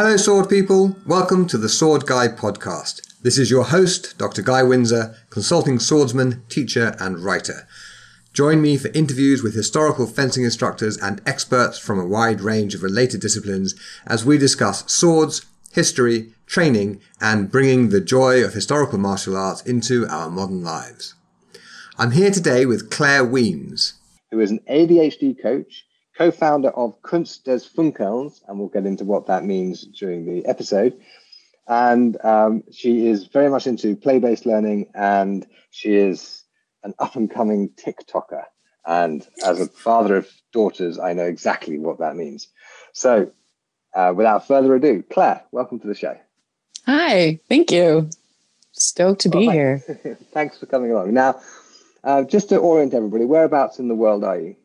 Hello, sword people. Welcome to the Sword Guy podcast. This is your host, Dr. Guy Windsor, consulting swordsman, teacher, and writer. Join me for interviews with historical fencing instructors and experts from a wide range of related disciplines as we discuss swords, history, training, and bringing the joy of historical martial arts into our modern lives. I'm here today with Claire Wemyss, who is an ADHD coach, co founder of Kunst des Funkelns, and we'll get into what that means during the episode. And um, she is very much into play based learning, and she is an up and coming TikToker. And as a father of daughters, I know exactly what that means. So, uh, without further ado, Claire, welcome to the show. Hi, thank you. Stoked to be well, here. Thanks for coming along. Now, uh, just to orient everybody, whereabouts in the world are you?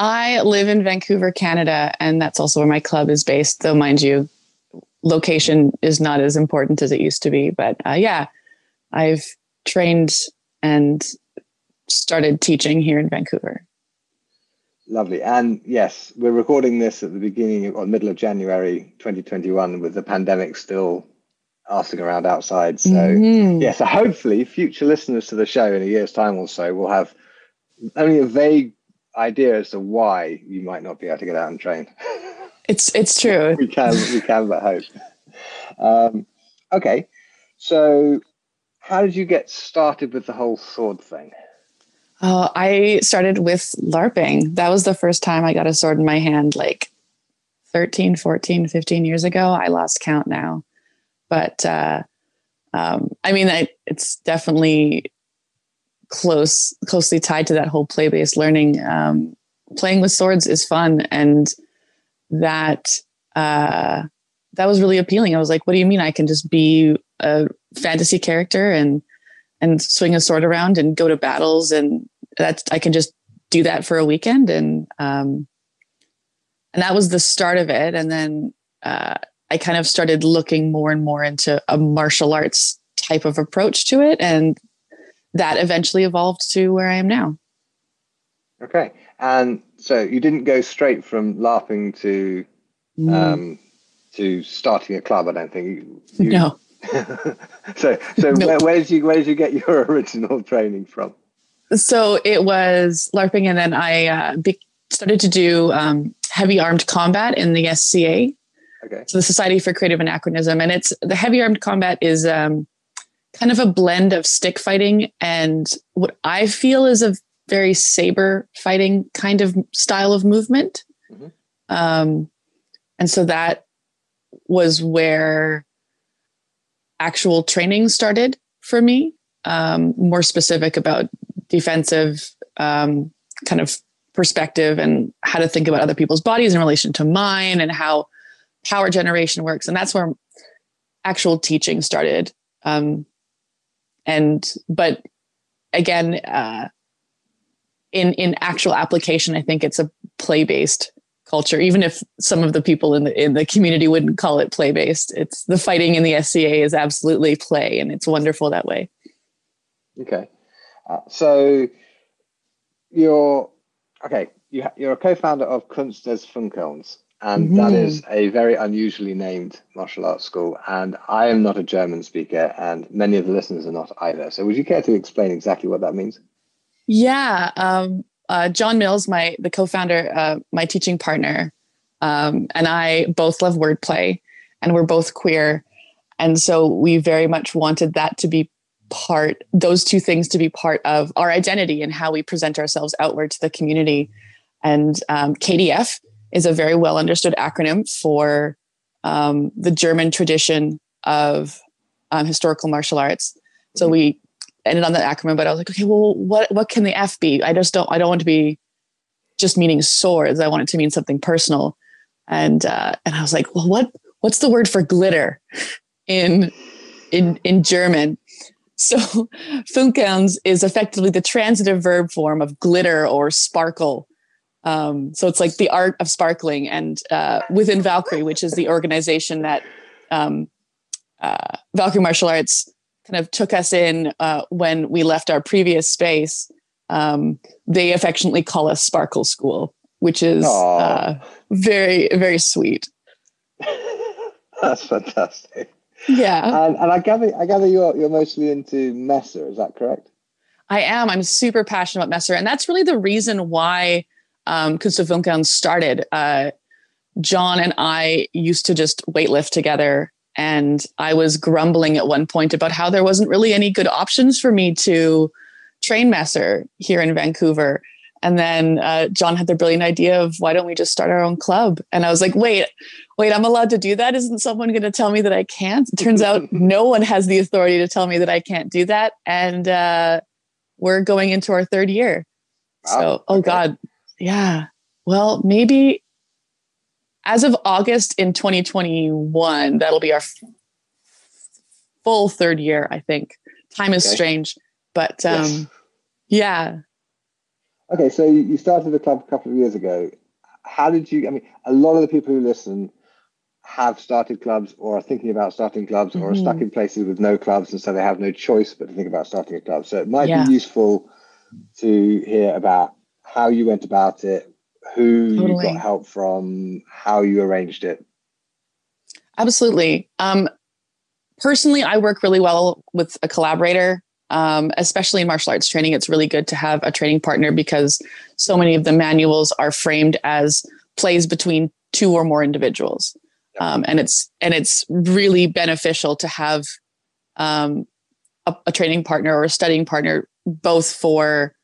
I live in Vancouver, Canada, and that's also where my club is based. Though, mind you, location is not as important as it used to be. But uh, yeah, I've trained and started teaching here in Vancouver. Lovely. And yes, we're recording this at the beginning or middle of January 2021 with the pandemic still asking around outside. So, mm-hmm. yeah, so hopefully future listeners to the show in a year's time or so will have only a vague idea as to why you might not be able to get out and train. It's it's true. we can we can but hope. Um, okay, so how did you get started with the whole sword thing? Uh, I started with LARPing. That was the first time I got a sword in my hand, like 13, 14, 15 years ago. I lost count now. But uh, um, I mean, I, it's definitely close, closely tied to that whole play based learning. Um, playing with swords is fun. And that, uh, that was really appealing. I was like, what do you mean I can just be a fantasy character and and swing a sword around and go to battles and that's I can just do that for a weekend and um and that was the start of it and then uh I kind of started looking more and more into a martial arts type of approach to it and that eventually evolved to where I am now. Okay. And so you didn't go straight from LARPing to mm. um to starting a club, I don't think. You, you, no. so so nope. where, where, did you where did you get your original training from? So it was LARPing, and then I uh, be- started to do um, heavy armed combat in the SCA. Okay. So the Society for Creative Anachronism, and it's the heavy armed combat is um, kind of a blend of stick fighting and what I feel is a very saber fighting kind of style of movement. Mm-hmm. Um, and so that was where actual training started for me, um, more specific about defensive um, kind of perspective and how to think about other people's bodies in relation to mine and how power generation works. And that's where actual teaching started. Um, and, but again, uh, in, in actual application, I think it's a play based culture. Even if some of the people in the in the community wouldn't call it play based it's the fighting in the SCA is absolutely play and it's wonderful that way. Okay. Uh, so you're okay you you're a co-founder of Kunst des Funkelns and mm-hmm. that is a very unusually named martial arts school and I am not a German speaker and many of the listeners are not either so would you care to explain exactly what that means yeah um, uh, Jon Mills, my the co-founder, uh, my teaching partner, um, and I both love wordplay, and we're both queer, and so we very much wanted that to be part those two things to be part of our identity and how we present ourselves outward to the community. And um, KDF is a very well understood acronym for um, the German tradition of um, historical martial arts. So we ended on that acronym, but I was like, okay, well, what what can the F be? I just don't I don't want to be just meaning swords. I want it to mean something personal. And uh, and I was like, well, what what's the word for glitter in in in German? So Funkelns is effectively the transitive verb form of glitter or sparkle. Um, so it's like the art of sparkling. And uh, within Valkyrie, which is the organization that um, uh, Valkyrie Martial Arts kind of took us in uh, when we left our previous space. Um, they affectionately call us Sparkle School, which is uh, very, very sweet. That's fantastic. Yeah. And, and I gather I gather you're you're mostly into Messer, is that correct? I am. I'm super passionate about Messer. And that's really the reason why um, Kunst started. Uh, Jon and I used to just weightlift together. And I was grumbling at one point about how there wasn't really any good options for me to train Messer here in Vancouver. And then uh, Jon had the brilliant idea of why don't we just start our own club? And I was like, wait, wait, I'm allowed to do that? Isn't someone going to tell me that I can't? It turns out no one has the authority to tell me that I can't do that. And uh, we're going into our third year. Wow. So, oh okay. God, yeah. Well, maybe as of August in 2021, that'll be our f- full third year, I think. Time is okay. strange, but um, yes. yeah. Okay, so you started the club a couple of years ago. How did you? I mean, a lot of the people who listen have started clubs or are thinking about starting clubs mm-hmm. or are stuck mm-hmm. in places with no clubs and so they have no choice but to think about starting a club. So it might yeah. be useful to hear about how you went about it, who totally. you got help from, how you arranged it. Absolutely. Um, personally, I work really well with a collaborator, um, especially in martial arts training. It's really good to have a training partner because so many of the manuals are framed as plays between two or more individuals um, and it's and it's really beneficial to have um, a, a, training partner or a studying partner both for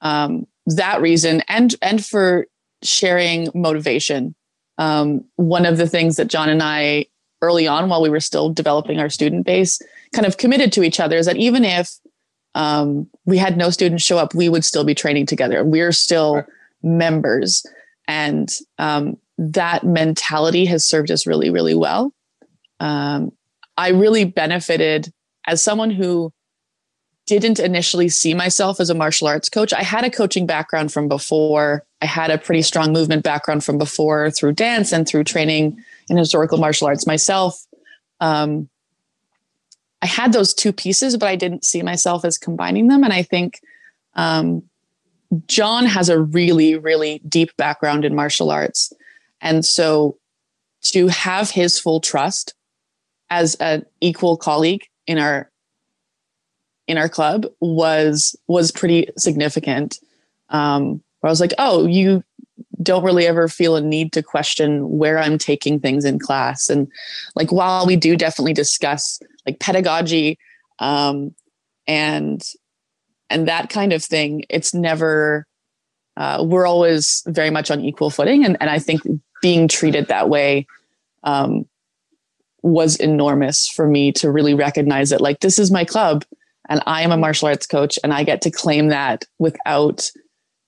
um, that reason and and for sharing motivation um, one of the things that jon and i early on while we were still developing our student base kind of committed to each other is that even if um, we had no students show up we would still be training together we're still right. members and um, that mentality has served us really, really well. Um, I really benefited as someone who didn't initially see myself as a martial arts coach. I had a coaching background from before. I had a pretty strong movement background from before through dance and through training in historical martial arts myself. Um, I had those two pieces, but I didn't see myself as combining them. And I think um, Jon has a really, really deep background in martial arts. And so to have his full trust as an equal colleague in our in our club was was pretty significant. Um, where I was like, oh, you don't really ever feel a need to question where I'm taking things in class. And like while we do definitely discuss like pedagogy um, and and that kind of thing, it's never uh, we're always very much on equal footing. And, and I think being treated that way um, was enormous for me to really recognize it. Like, this is my club, and I am a martial arts coach, and I get to claim that without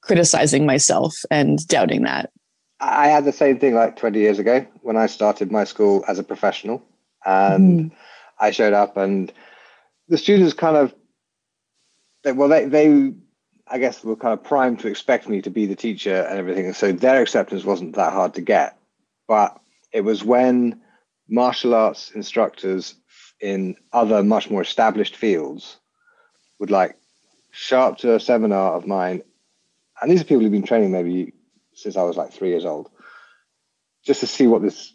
criticizing myself and doubting that. I had the same thing like 20 years ago when I started my school as a professional. And mm. I showed up, and the students kind of, well, they, they I guess were kind of primed to expect me to be the teacher and everything. And so their acceptance wasn't that hard to get. But it was when martial arts instructors in other much more established fields would like show up to a seminar of mine. And these are people who've been training maybe since I was like three years old, just to see what this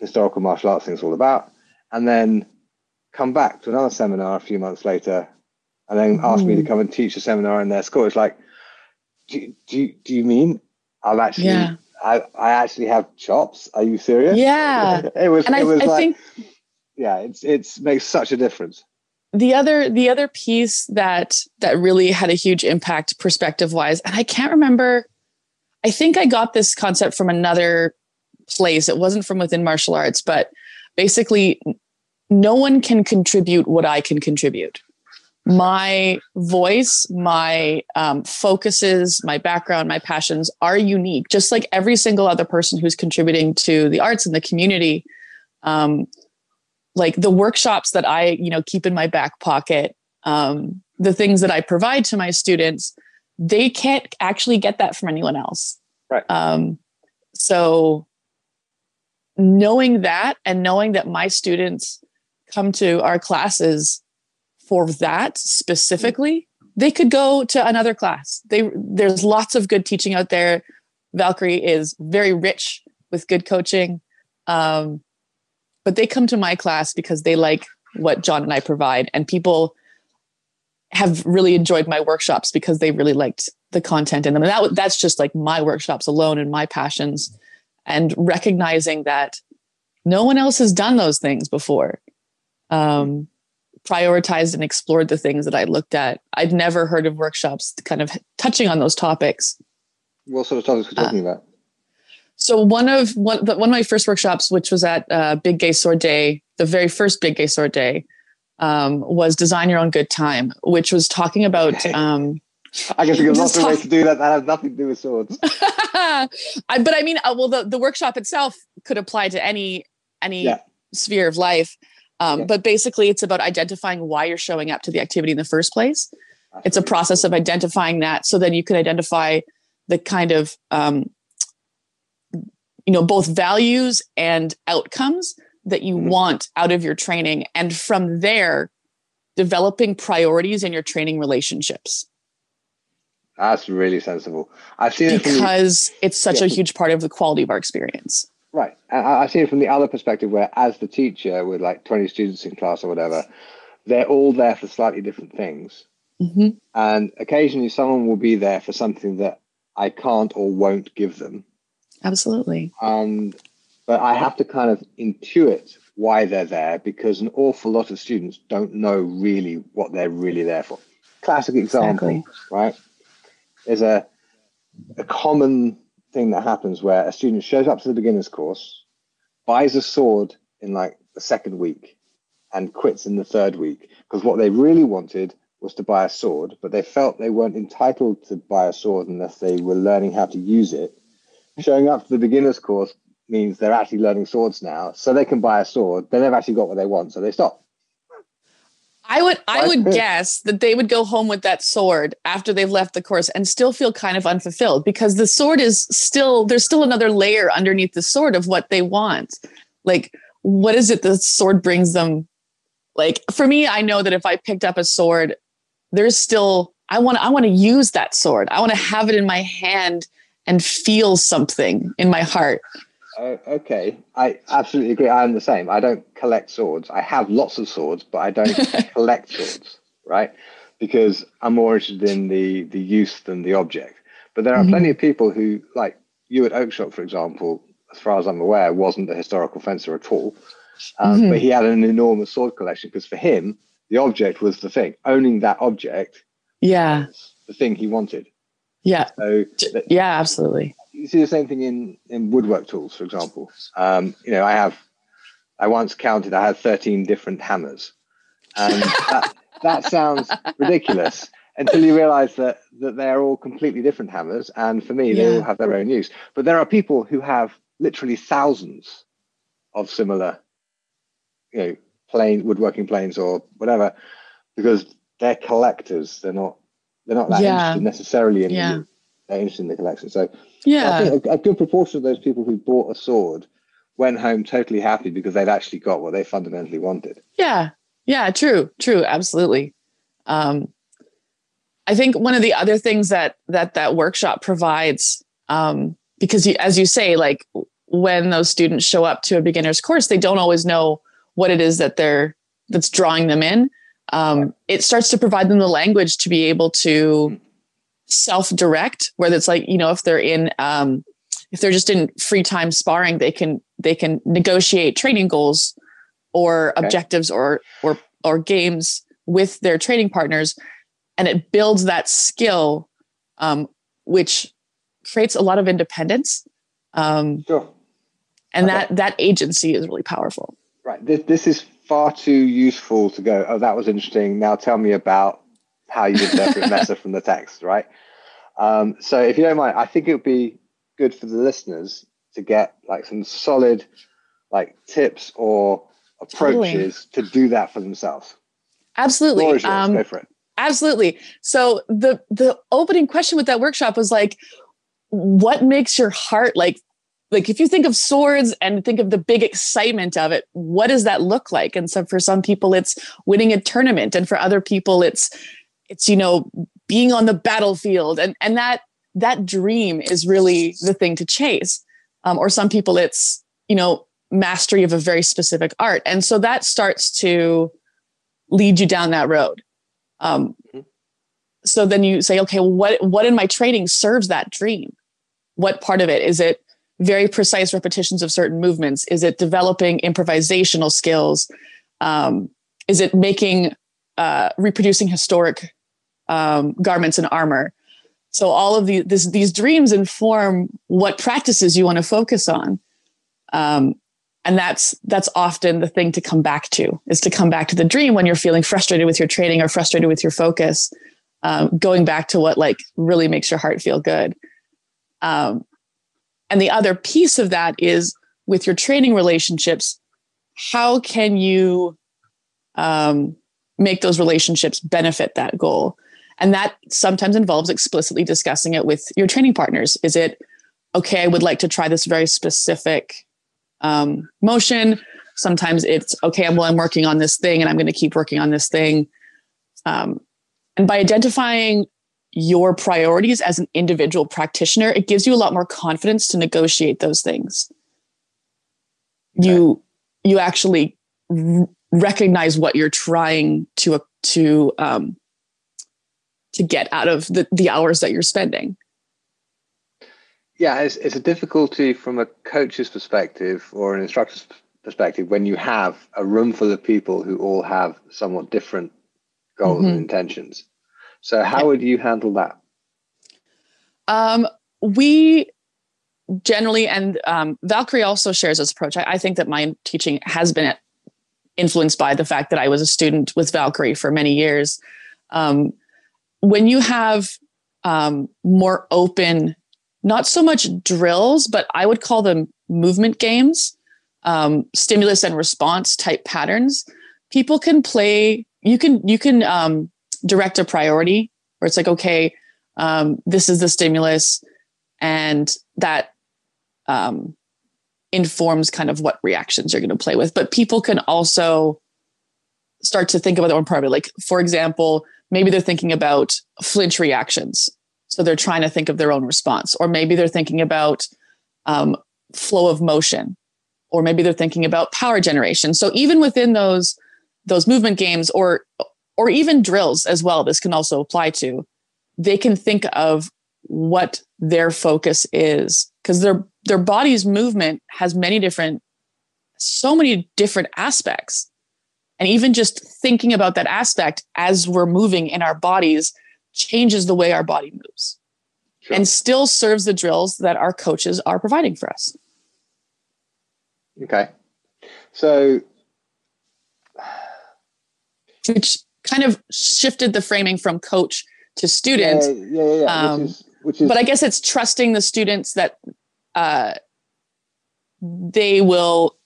historical martial arts thing is all about. And then come back to another seminar a few months later and then asked me to mm. come and teach a seminar in their school. It's like, do, do, do you mean I'm actually, yeah. I, I actually have chops? Are you serious? Yeah. it was, and it I, was I like, think yeah, it's, it's makes such a difference. The other, the other piece that, that really had a huge impact perspective wise, and I can't remember, I think I got this concept from another place. It wasn't from within martial arts, but basically no one can contribute what I can contribute my voice, my um, focuses, my background, my passions are unique, just like every single other person who's contributing to the arts and the community. Um, like the workshops that I, you know, keep in my back pocket, um, the things that I provide to my students, they can't actually get that from anyone else. Right. Um, so knowing that and knowing that my students come to our classes for that specifically, they could go to another class. They there's lots of good teaching out there. Valkyrie is very rich with good coaching. Um, but they come to my class because they like what Jon and I provide. And people have really enjoyed my workshops because they really liked the content in them. And that, that's just like my workshops alone and my passions and recognizing that no one else has done those things before. Um, prioritized and explored the things that I looked at. I'd never heard of workshops kind of touching on those topics. What sort of topics are you talking uh, about? So one of one, one of my first workshops, which was at uh, Big Gay Sword Day, the very first Big Gay Sword Day, um, was design your own good time, which was talking about. Um, I guess there's lots of ways to do that. That has nothing to do with swords. I, but I mean, uh, well, the, the workshop itself could apply to any any yeah. sphere of life. Um, yeah. But basically, it's about identifying why you're showing up to the activity in the first place. That's it's a process of identifying that, so then you can identify the kind of um, you know both values and outcomes that you mm-hmm. want out of your training, and from there, developing priorities in your training relationships. That's really sensible. I've seen it because the, it's such yeah, a huge part of the quality of our experience. Right. I, I see it from the other perspective where, as the teacher with like 20 students in class or whatever, they're all there for slightly different things. Mm-hmm. And occasionally someone will be there for something that I can't or won't give them. Absolutely. And but I have to kind of intuit why they're there because an awful lot of students don't know really what they're really there for. Classic example, exactly. right? There's a a common thing that happens where a student shows up to the beginner's course, buys a sword in like the second week, and quits in the third week because what they really wanted was to buy a sword, but they felt they weren't entitled to buy a sword unless they were learning how to use it. Showing up to the beginner's course means they're actually learning swords now, so they can buy a sword. Then They never actually got what they want, so they stop. I would I would guess that they would go home with that sword after they've left the course and still feel kind of unfulfilled because the sword is still there's still another layer underneath the sword of what they want. Like what is it the sword brings them? Like for me, I know that if I picked up a sword, there's still I want I want to use that sword. I want to have it in my hand and feel something in my heart. Uh, okay, I absolutely agree. I'm the same. I don't collect swords. I have lots of swords, but I don't collect swords, right? Because I'm more interested in the the use than the object. But there are mm-hmm. plenty of people who, like Ewart Oakeshott, for example, as far as I'm aware, wasn't a historical fencer at all. Um, mm-hmm. But he had an enormous sword collection because for him, the object was the thing. Owning that object, yeah, the thing he wanted. Yeah. So yeah, absolutely you see the same thing in in woodwork tools, for example. Um, you know, I have I once counted I had 13 different hammers, and that, that sounds ridiculous until you realize that that they're all completely different hammers, and for me, yeah. they all have their own use. But there are people who have literally thousands of similar, you know, plane woodworking planes or whatever, because they're collectors. They're not they're not that yeah. interested necessarily in yeah. the, they're interested in the collection. So yeah, I think a, a, good proportion of those people who bought a sword went home totally happy because they'd actually got what they fundamentally wanted. Yeah, yeah, true, true, absolutely. Um, I think one of the other things that that that workshop provides, um, because you, as you say, like when those students show up to a beginner's course, they don't always know what it is that they're that's drawing them in. Um, it starts to provide them the language to be able to self-direct whether it's like you know if they're in um, if they're just in free time sparring they can they can negotiate training goals or okay. objectives or or or games with their training partners and it builds that skill um, which creates a lot of independence um, sure. and okay. that that agency is really powerful right this, this is far too useful to go oh that was interesting now tell me about how you interpret meta from the text, right? Um, so if you don't mind, I think it would be good for the listeners to get like some solid like tips or approaches totally. to do that for themselves. Absolutely. Um, Go for it. Absolutely. So the the opening question with that workshop was like, what makes your heart like like if you think of swords and think of the big excitement of it what does that look like and so for some people it's winning a tournament and for other people it's it's you know being on the battlefield and and that that dream is really the thing to chase um, or some people it's you know mastery of a very specific art. And so that starts to lead you down that road. Um, mm-hmm. So then you say, okay, well, what what in my training serves that dream? What part of it is it? Very precise repetitions of certain movements. Is it developing improvisational skills? Um, is it making uh, reproducing historic um, garments and armor? So all of the, this, these dreams inform what practices you want to focus on. Um, and that's that's often the thing to come back to is to come back to the dream when you're feeling frustrated with your training or frustrated with your focus um, going back to what like really makes your heart feel good um, and the other piece of that is with your training relationships how can you um, make those relationships benefit that goal and that sometimes involves explicitly discussing it with your training partners is it okay i would like to try this very specific um, motion. Sometimes it's okay. Well, I'm working on this thing, and I'm going to keep working on this thing. Um, and by identifying your priorities as an individual practitioner, it gives you a lot more confidence to negotiate those things. Okay. You you actually r- recognize what you're trying to to um, to get out of the, the hours that you're spending yeah, it's, it's a difficulty from a coach's perspective or an instructor's perspective when you have a room full of people who all have somewhat different goals mm-hmm. and intentions. So, how would you handle that? Um, we generally, and um, Valkyrie also shares this approach. I, I, think that my teaching has been influenced by the fact that I was a student with Valkyrie for many years. Um, when you have um, more open not so much drills, but I would call them movement games, um, stimulus and response type patterns. People can play. You can you can um, direct a priority where it's like, okay, um, this is the stimulus, and that um, informs kind of what reactions you're going to play with. But people can also start to think about their own priority. Like, for example, maybe they're thinking about flinch reactions so they're trying to think of their own response, or maybe they're thinking about um, flow of motion, or maybe they're thinking about power generation. So even within those those movement games, or or even drills as well, this can also apply to. They can think of what their focus is because their their body's movement has many different so many different aspects and even just thinking about that aspect as we're moving in our bodies changes the way our body moves sure. and still serves the drills that our coaches are providing for us. Okay. So, which kind of shifted the framing from coach to student. Yeah, yeah, yeah. Um, which is, which is, but I guess it's trusting the students that uh, they will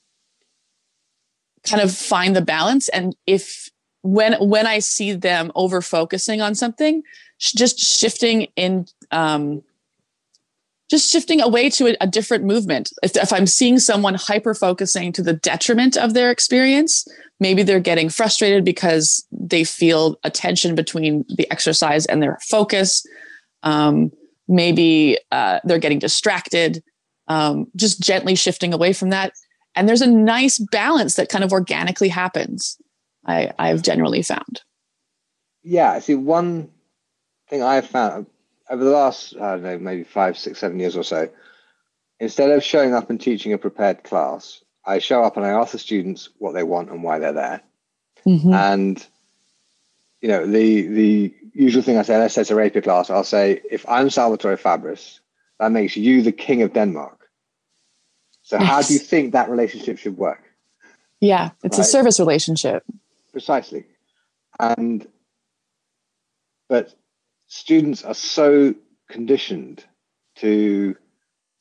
kind of find the balance. And if when when I see them over focusing on something, just shifting in, um, just shifting away to a, a different movement. If, if I'm seeing someone hyper focusing to the detriment of their experience, maybe they're getting frustrated because they feel a tension between the exercise and their focus. Um, maybe uh, they're getting distracted. Um, just gently shifting away from that. And there's a nice balance that kind of organically happens. I, I've generally found. Yeah, I see one thing I've found over the last, I don't know, maybe five, six, seven years or so. Instead of showing up and teaching a prepared class, I show up and I ask the students what they want and why they're there. Mm-hmm. And you know, the the usual thing I say, let's say it's a rapier class, I'll say, if I'm Salvatore Fabris, that makes you the king of Denmark. So yes. how do you think that relationship should work? Yeah, it's right? a service relationship precisely. And but students are so conditioned to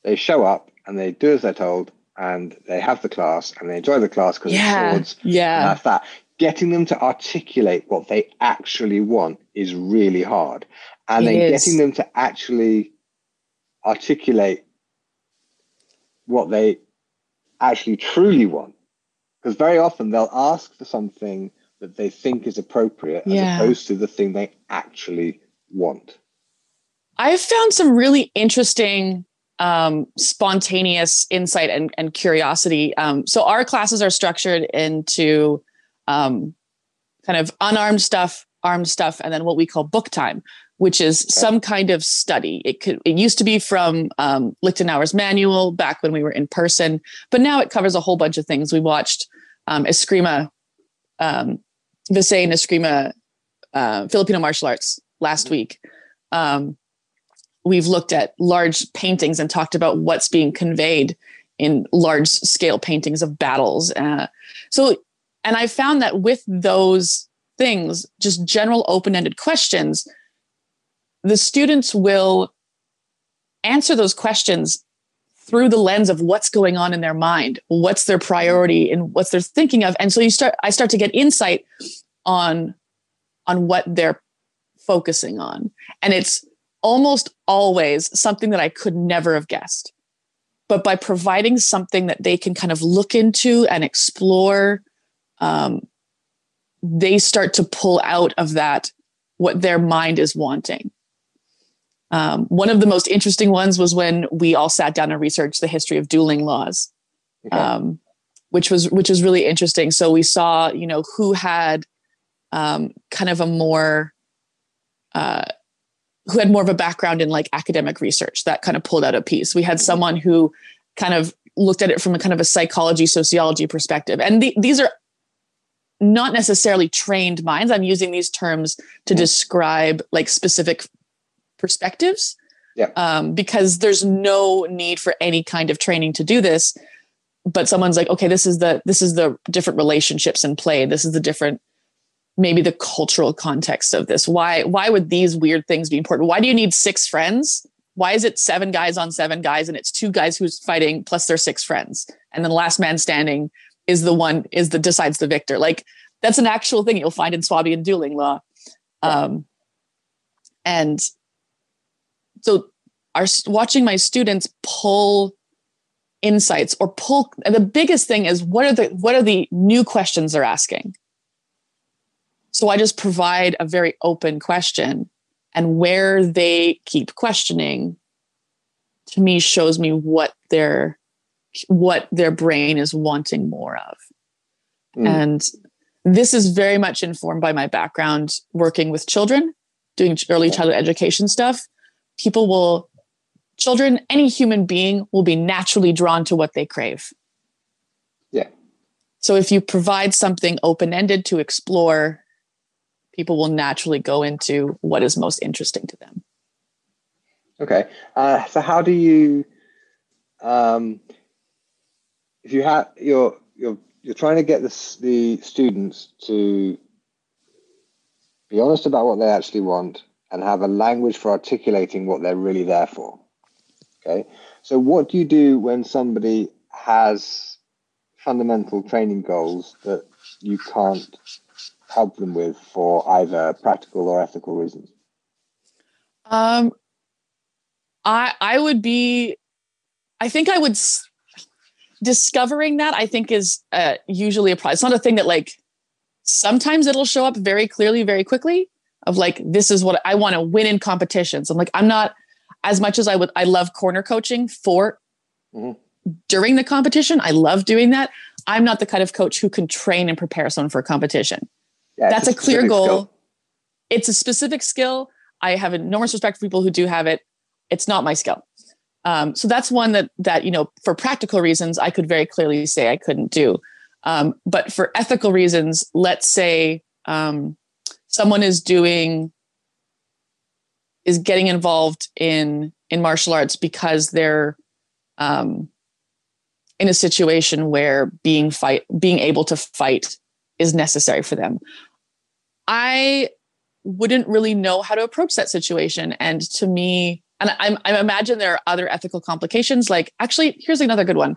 they show up and they do as they're told and they have the class and they enjoy the class because yeah, swords. Yeah. that's that. Getting them to articulate what they actually want is really hard. And it then is. getting them to actually articulate what they actually truly want. Because very often they'll ask for something that they think is appropriate yeah. as opposed to the thing they actually want. I've found some really interesting um, spontaneous insight and, and curiosity. Um, so our classes are structured into um, kind of unarmed stuff, armed stuff, and then what we call book time, which is some kind of study. It could it used to be from um, Lichtenauer's manual back when we were in person, but now it covers a whole bunch of things. We watched um, Eskrima, um, Visayan Eskrima, uh, Filipino martial arts last week. Um, we've looked at large paintings and talked about what's being conveyed in large scale paintings of battles. Uh, so, and I found that with those things, just general open ended questions, the students will answer those questions through the lens of what's going on in their mind, what's their priority and what they're thinking of. And so you start, I start to get insight on, on what they're focusing on. And it's almost always something that I could never have guessed. But by providing something that they can kind of look into and explore, um, they start to pull out of that what their mind is wanting. Um, one of the most interesting ones was when we all sat down and researched the history of dueling laws, okay. um, which was which was really interesting. So we saw, you know, who had um, kind of a more uh, who had more of a background in like academic research that kind of pulled out a piece. We had mm-hmm. someone who kind of looked at it from a kind of a psychology, sociology perspective. And the, these are not necessarily trained minds. I'm using these terms to mm-hmm. describe like specific perspectives. Yeah. Um, because there's no need for any kind of training to do this. But someone's like, okay, this is the this is the different relationships in play. This is the different maybe the cultural context of this. Why why would these weird things be important? Why do you need six friends? Why is it seven guys on seven guys and it's two guys who's fighting plus their six friends? And then the last man standing is the one is the decides the victor. Like that's an actual thing you'll find in Swabian dueling law. Um, and so are watching my students pull insights or pull the biggest thing is what are the what are the new questions they're asking so I just provide a very open question. And where they keep questioning to me shows me what their what their brain is wanting more of. Mm. And this is very much informed by my background working with children, doing early childhood education stuff. People will children, any human being will be naturally drawn to what they crave. Yeah. So if you provide something open-ended to explore people will naturally go into what is most interesting to them. Okay. Uh, so how do you, um, if you have, you're, you're, you're trying to get the, the students to be honest about what they actually want and have a language for articulating what they're really there for. Okay. So what do you do when somebody has fundamental training goals that you can't help them with for either practical or ethical reasons? Um, I I would be, I think I would discovering that I think is uh, usually a prize. It's not a thing that like sometimes it'll show up very clearly, very quickly. Of like this is what I want to win in competitions. I'm like I'm not as much as I would. I love corner coaching for mm-hmm. during the competition. I love doing that. I'm not the kind of coach who can train and prepare someone for a competition. That's a, a clear goal. Skill. It's a specific skill. I have enormous respect for people who do have it. It's not my skill. Um, so that's one that that you know, for practical reasons, I could very clearly say I couldn't do. Um, but for ethical reasons, let's say um, someone is doing is getting involved in in martial arts because they're um, in a situation where being fight being able to fight is necessary for them. I wouldn't really know how to approach that situation. And to me, and I, I imagine there are other ethical complications. Like, actually, here's another good one.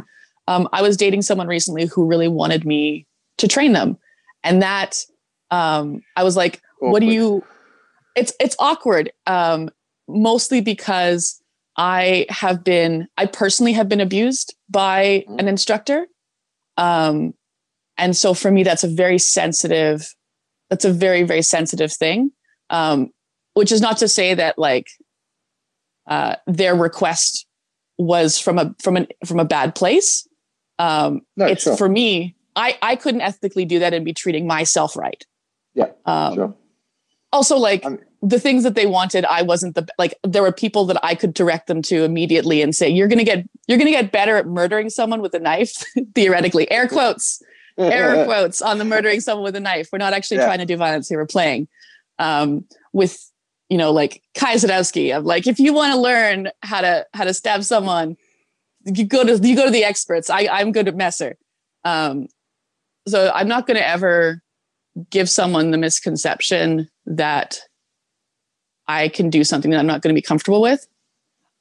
Um, I was dating someone recently who really wanted me to train them, and that um, I was like, awkward. "What do you?" It's it's awkward, um, mostly because I have been, I personally have been abused by mm. an instructor, um, and so for me, that's a very sensitive that's a very very sensitive thing um, which is not to say that like uh, their request was from a from an from a bad place. Um, No, it's sure. for me. I I couldn't ethically do that and be treating myself right. Yeah, Um, sure. Also, like the things that they wanted, I wasn't the like. There were people that I could direct them to immediately and say, "You're gonna get you're gonna get better at murdering someone with a knife." Theoretically, air quotes, air quotes on the murdering someone with a knife. We're not actually Yeah. trying to do violence here. We're playing um, with you know like Kaja Sadowski of like if you want to learn how to how to stab someone, you go to you go to the experts. I I'm good at Messer. Um, so I'm not going to ever give someone the misconception that I can do something that I'm not going to be comfortable with.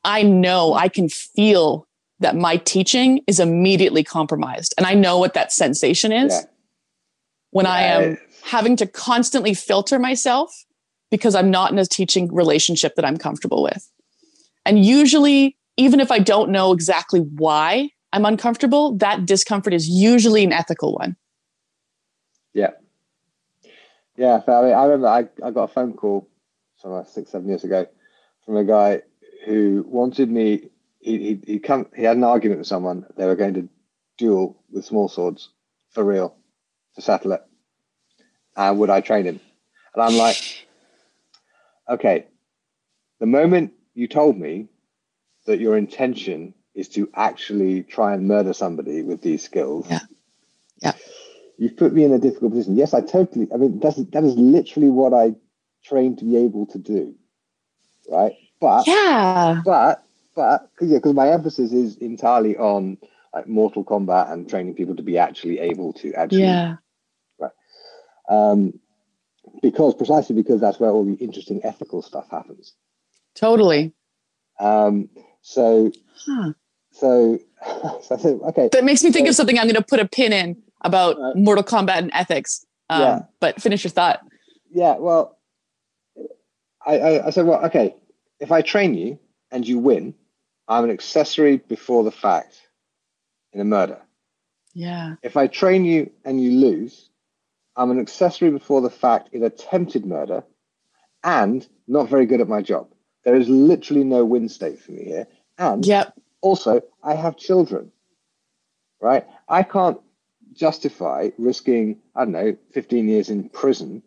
I know I can feel that my teaching is immediately compromised. And I know what that sensation is Yeah. when I am having to constantly filter myself because I'm not in a teaching relationship that I'm comfortable with. And usually, even if I don't know exactly why I'm uncomfortable, that discomfort is usually an ethical one. Yeah. Yeah. I, mean, I remember I, I got a phone call some like six, seven years ago from a guy who wanted me. He, he, he come. He had an argument with someone. They were going to duel with small swords for real to settle it. And would I train him? And I'm like, okay. The moment you told me that your intention is to actually try and murder somebody with these skills, Yeah. Yeah. you've put me in a difficult position. Yes, I totally. I mean, that's that is literally what I trained to be able to do, right? But Yeah. but but yeah, because my emphasis is entirely on like mortal combat and training people to be actually able to actually, Yeah. Right. um, because precisely because that's where all the interesting ethical stuff happens. Totally. Um, so Huh. so so I said, okay, That makes me think of something I'm going to put a pin in about Right. mortal combat and ethics. Um, Yeah. But finish your thought. Yeah, well, I, I, I said, well, okay, if I train you and you win, I'm an accessory before the fact in a murder. Yeah. If I train you and you lose, I'm an accessory before the fact in attempted murder and not very good at my job. There is literally no win state for me here. And Yep. also, I have children, right? I can't justify risking, I don't know, 15 years in prison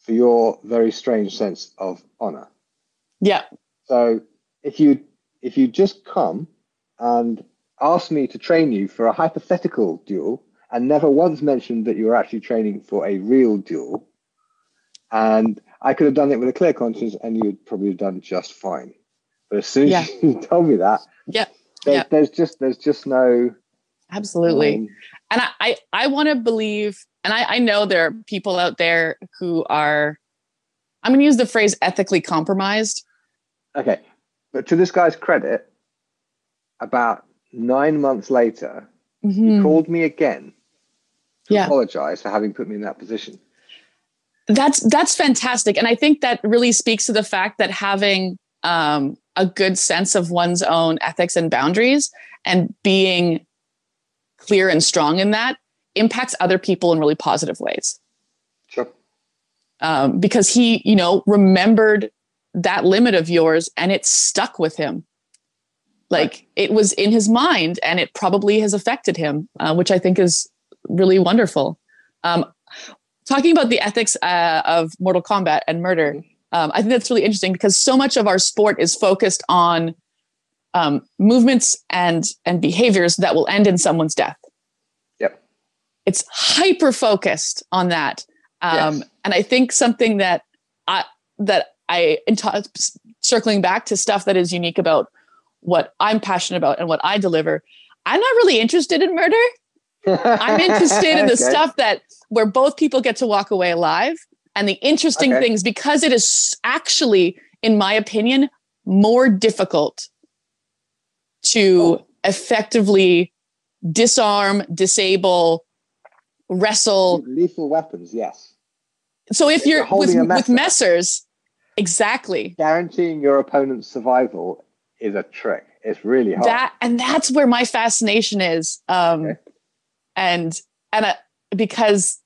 for your very strange sense of honor. Yeah. So if you if you just come and ask me to train you for a hypothetical duel and never once mentioned that you were actually training for a real duel, and I could have done it with a clear conscience and you would probably have done just fine. But as soon as Yeah. you told me that, Yep. there, Yeah. there's just there's just no Absolutely. um, and I, I, I want to believe, and I, I know there are people out there who are, I'm going to use the phrase ethically compromised. Okay, but to this guy's credit, about nine months later, he Mhm. called me again to Yeah. apologize for having put me in that position. That's that's fantastic, and I think that really speaks to the fact that having um, a good sense of one's own ethics and boundaries and being clear and strong in that impacts other people in really positive ways. Sure. um, because he, you know, remembered that limit of yours and it stuck with him. Like it was in his mind and it probably has affected him, uh, which I think is really wonderful. Um, talking about the ethics uh, of mortal combat and murder, um, I think that's really interesting because so much of our sport is focused on um, movements and and behaviors that will end in someone's death. Yep. It's hyper focused on that. Um, Yes. And I think something that I that I t- circling back to stuff that is unique about what I'm passionate about and what I deliver. I'm not really interested in murder. I'm interested in the Okay. stuff that where both people get to walk away alive and the interesting Okay. things because it is actually, in my opinion, more difficult to Oh. effectively disarm, disable, wrestle. Lethal weapons, yes. So if You're you're with, with messers, exactly Guaranteeing your opponent's survival is a trick. It's really hard. that, and that's where my fascination is. Um, Okay. and and uh, because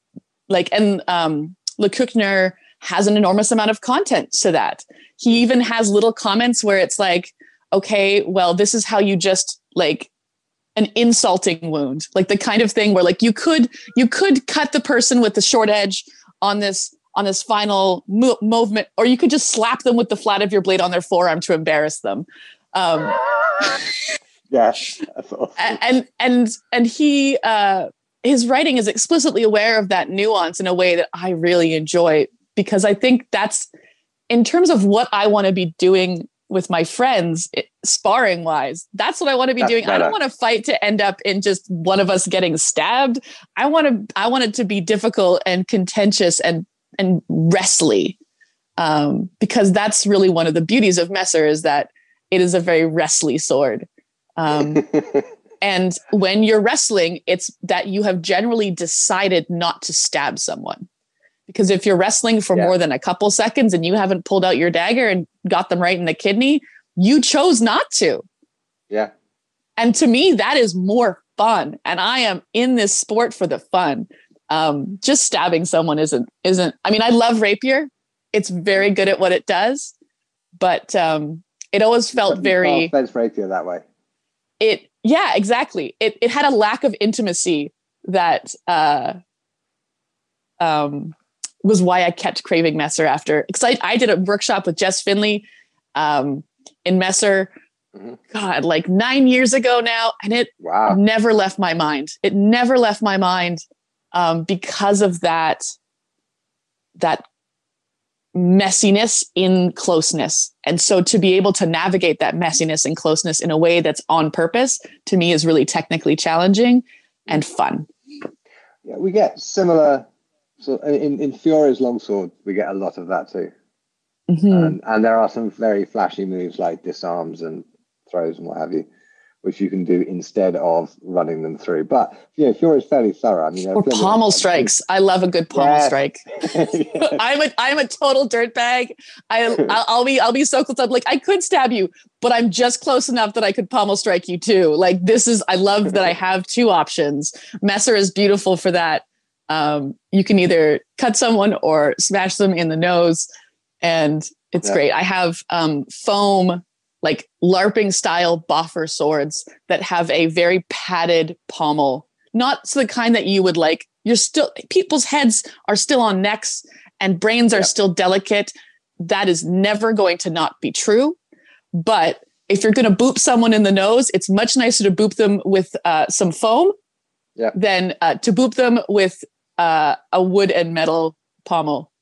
like and um Lecküchner has an enormous amount of content to that. He even has little comments where it's like, okay, well, this is how you just like an insulting wound, like the kind of thing where like you could you could cut the person with the short edge on this on this final mo- movement, or you could just slap them with the flat of your blade on their forearm to embarrass them. Um, yes, awesome. and and and he uh, his writing is explicitly aware of that nuance in a way that I really enjoy because I think that's in terms of what I want to be doing with my friends it, sparring wise that's what i want to be that's doing better. i don't want to fight to end up in just one of us getting stabbed i want to i want it to be difficult and contentious and and wrestly um, because that's really one of the beauties of messer is that it is a very wrestly sword um, and when you're wrestling it's that you have generally decided not to stab someone because if you're wrestling for yeah. more than a couple seconds and you haven't pulled out your dagger and got them right in the kidney, you chose not to. Yeah. And to me, that is more fun. And I am in this sport for the fun. Um, just stabbing someone isn't isn't. I mean, I love rapier. It's very good at what it does, but um, it always felt very fence rapier that way. It yeah, exactly. It it had a lack of intimacy that uh, um, was why I kept craving Messer after because I, I did a workshop with Jess Finley um, in Messer. Mm-hmm. God, like nine years ago now, and it wow. never left my mind. It never left my mind um, because of that that messiness in closeness. And so to be able to navigate that messiness and closeness in a way that's on purpose to me is really technically challenging and fun. Yeah, we get similar so in, in Fiore's longsword, we get a lot of that too. Mm-hmm. And, and there are some very flashy moves like disarms and throws and what have you, which you can do instead of running them through. But yeah, Fiore is fairly thorough. I mean, or pommel strikes. I love a good pommel yeah. strike. I'm a I'm a total dirtbag. I I'll be I'll be so close up. Like I could stab you, but I'm just close enough that I could pommel strike you too. Like this is I love that I have two options. Messer is beautiful for that um, you can either cut someone or smash them in the nose and it's yeah. great i have um, foam like larping style boffer swords that have a very padded pommel not the kind that you would like you're still people's heads are still on necks and brains are yeah. still delicate that is never going to not be true but if you're going to boop someone in the nose it's much nicer to boop them with uh, some foam yeah. than uh, to boop them with uh, a wood and metal pommel.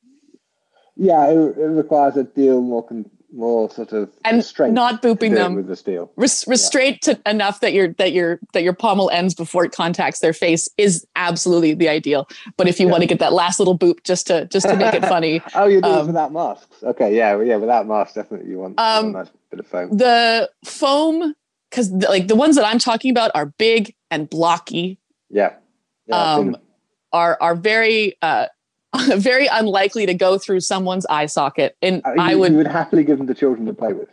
Yeah, it, it requires a deal more con- more sort of and not booping them with the steel. Res- restraint yeah. to enough that your that your that your pommel ends before it contacts their face is absolutely the ideal. But if you yeah. want to get that last little boop just to just to make it funny, oh, you're doing um, without masks. Okay, yeah, yeah, without masks, definitely you want, um, you want a nice bit of foam. The foam, because like the ones that I'm talking about are big and blocky. Yeah. yeah um, are are very uh, very unlikely to go through someone's eye socket. And uh, you, I would you would happily give them to children to play with.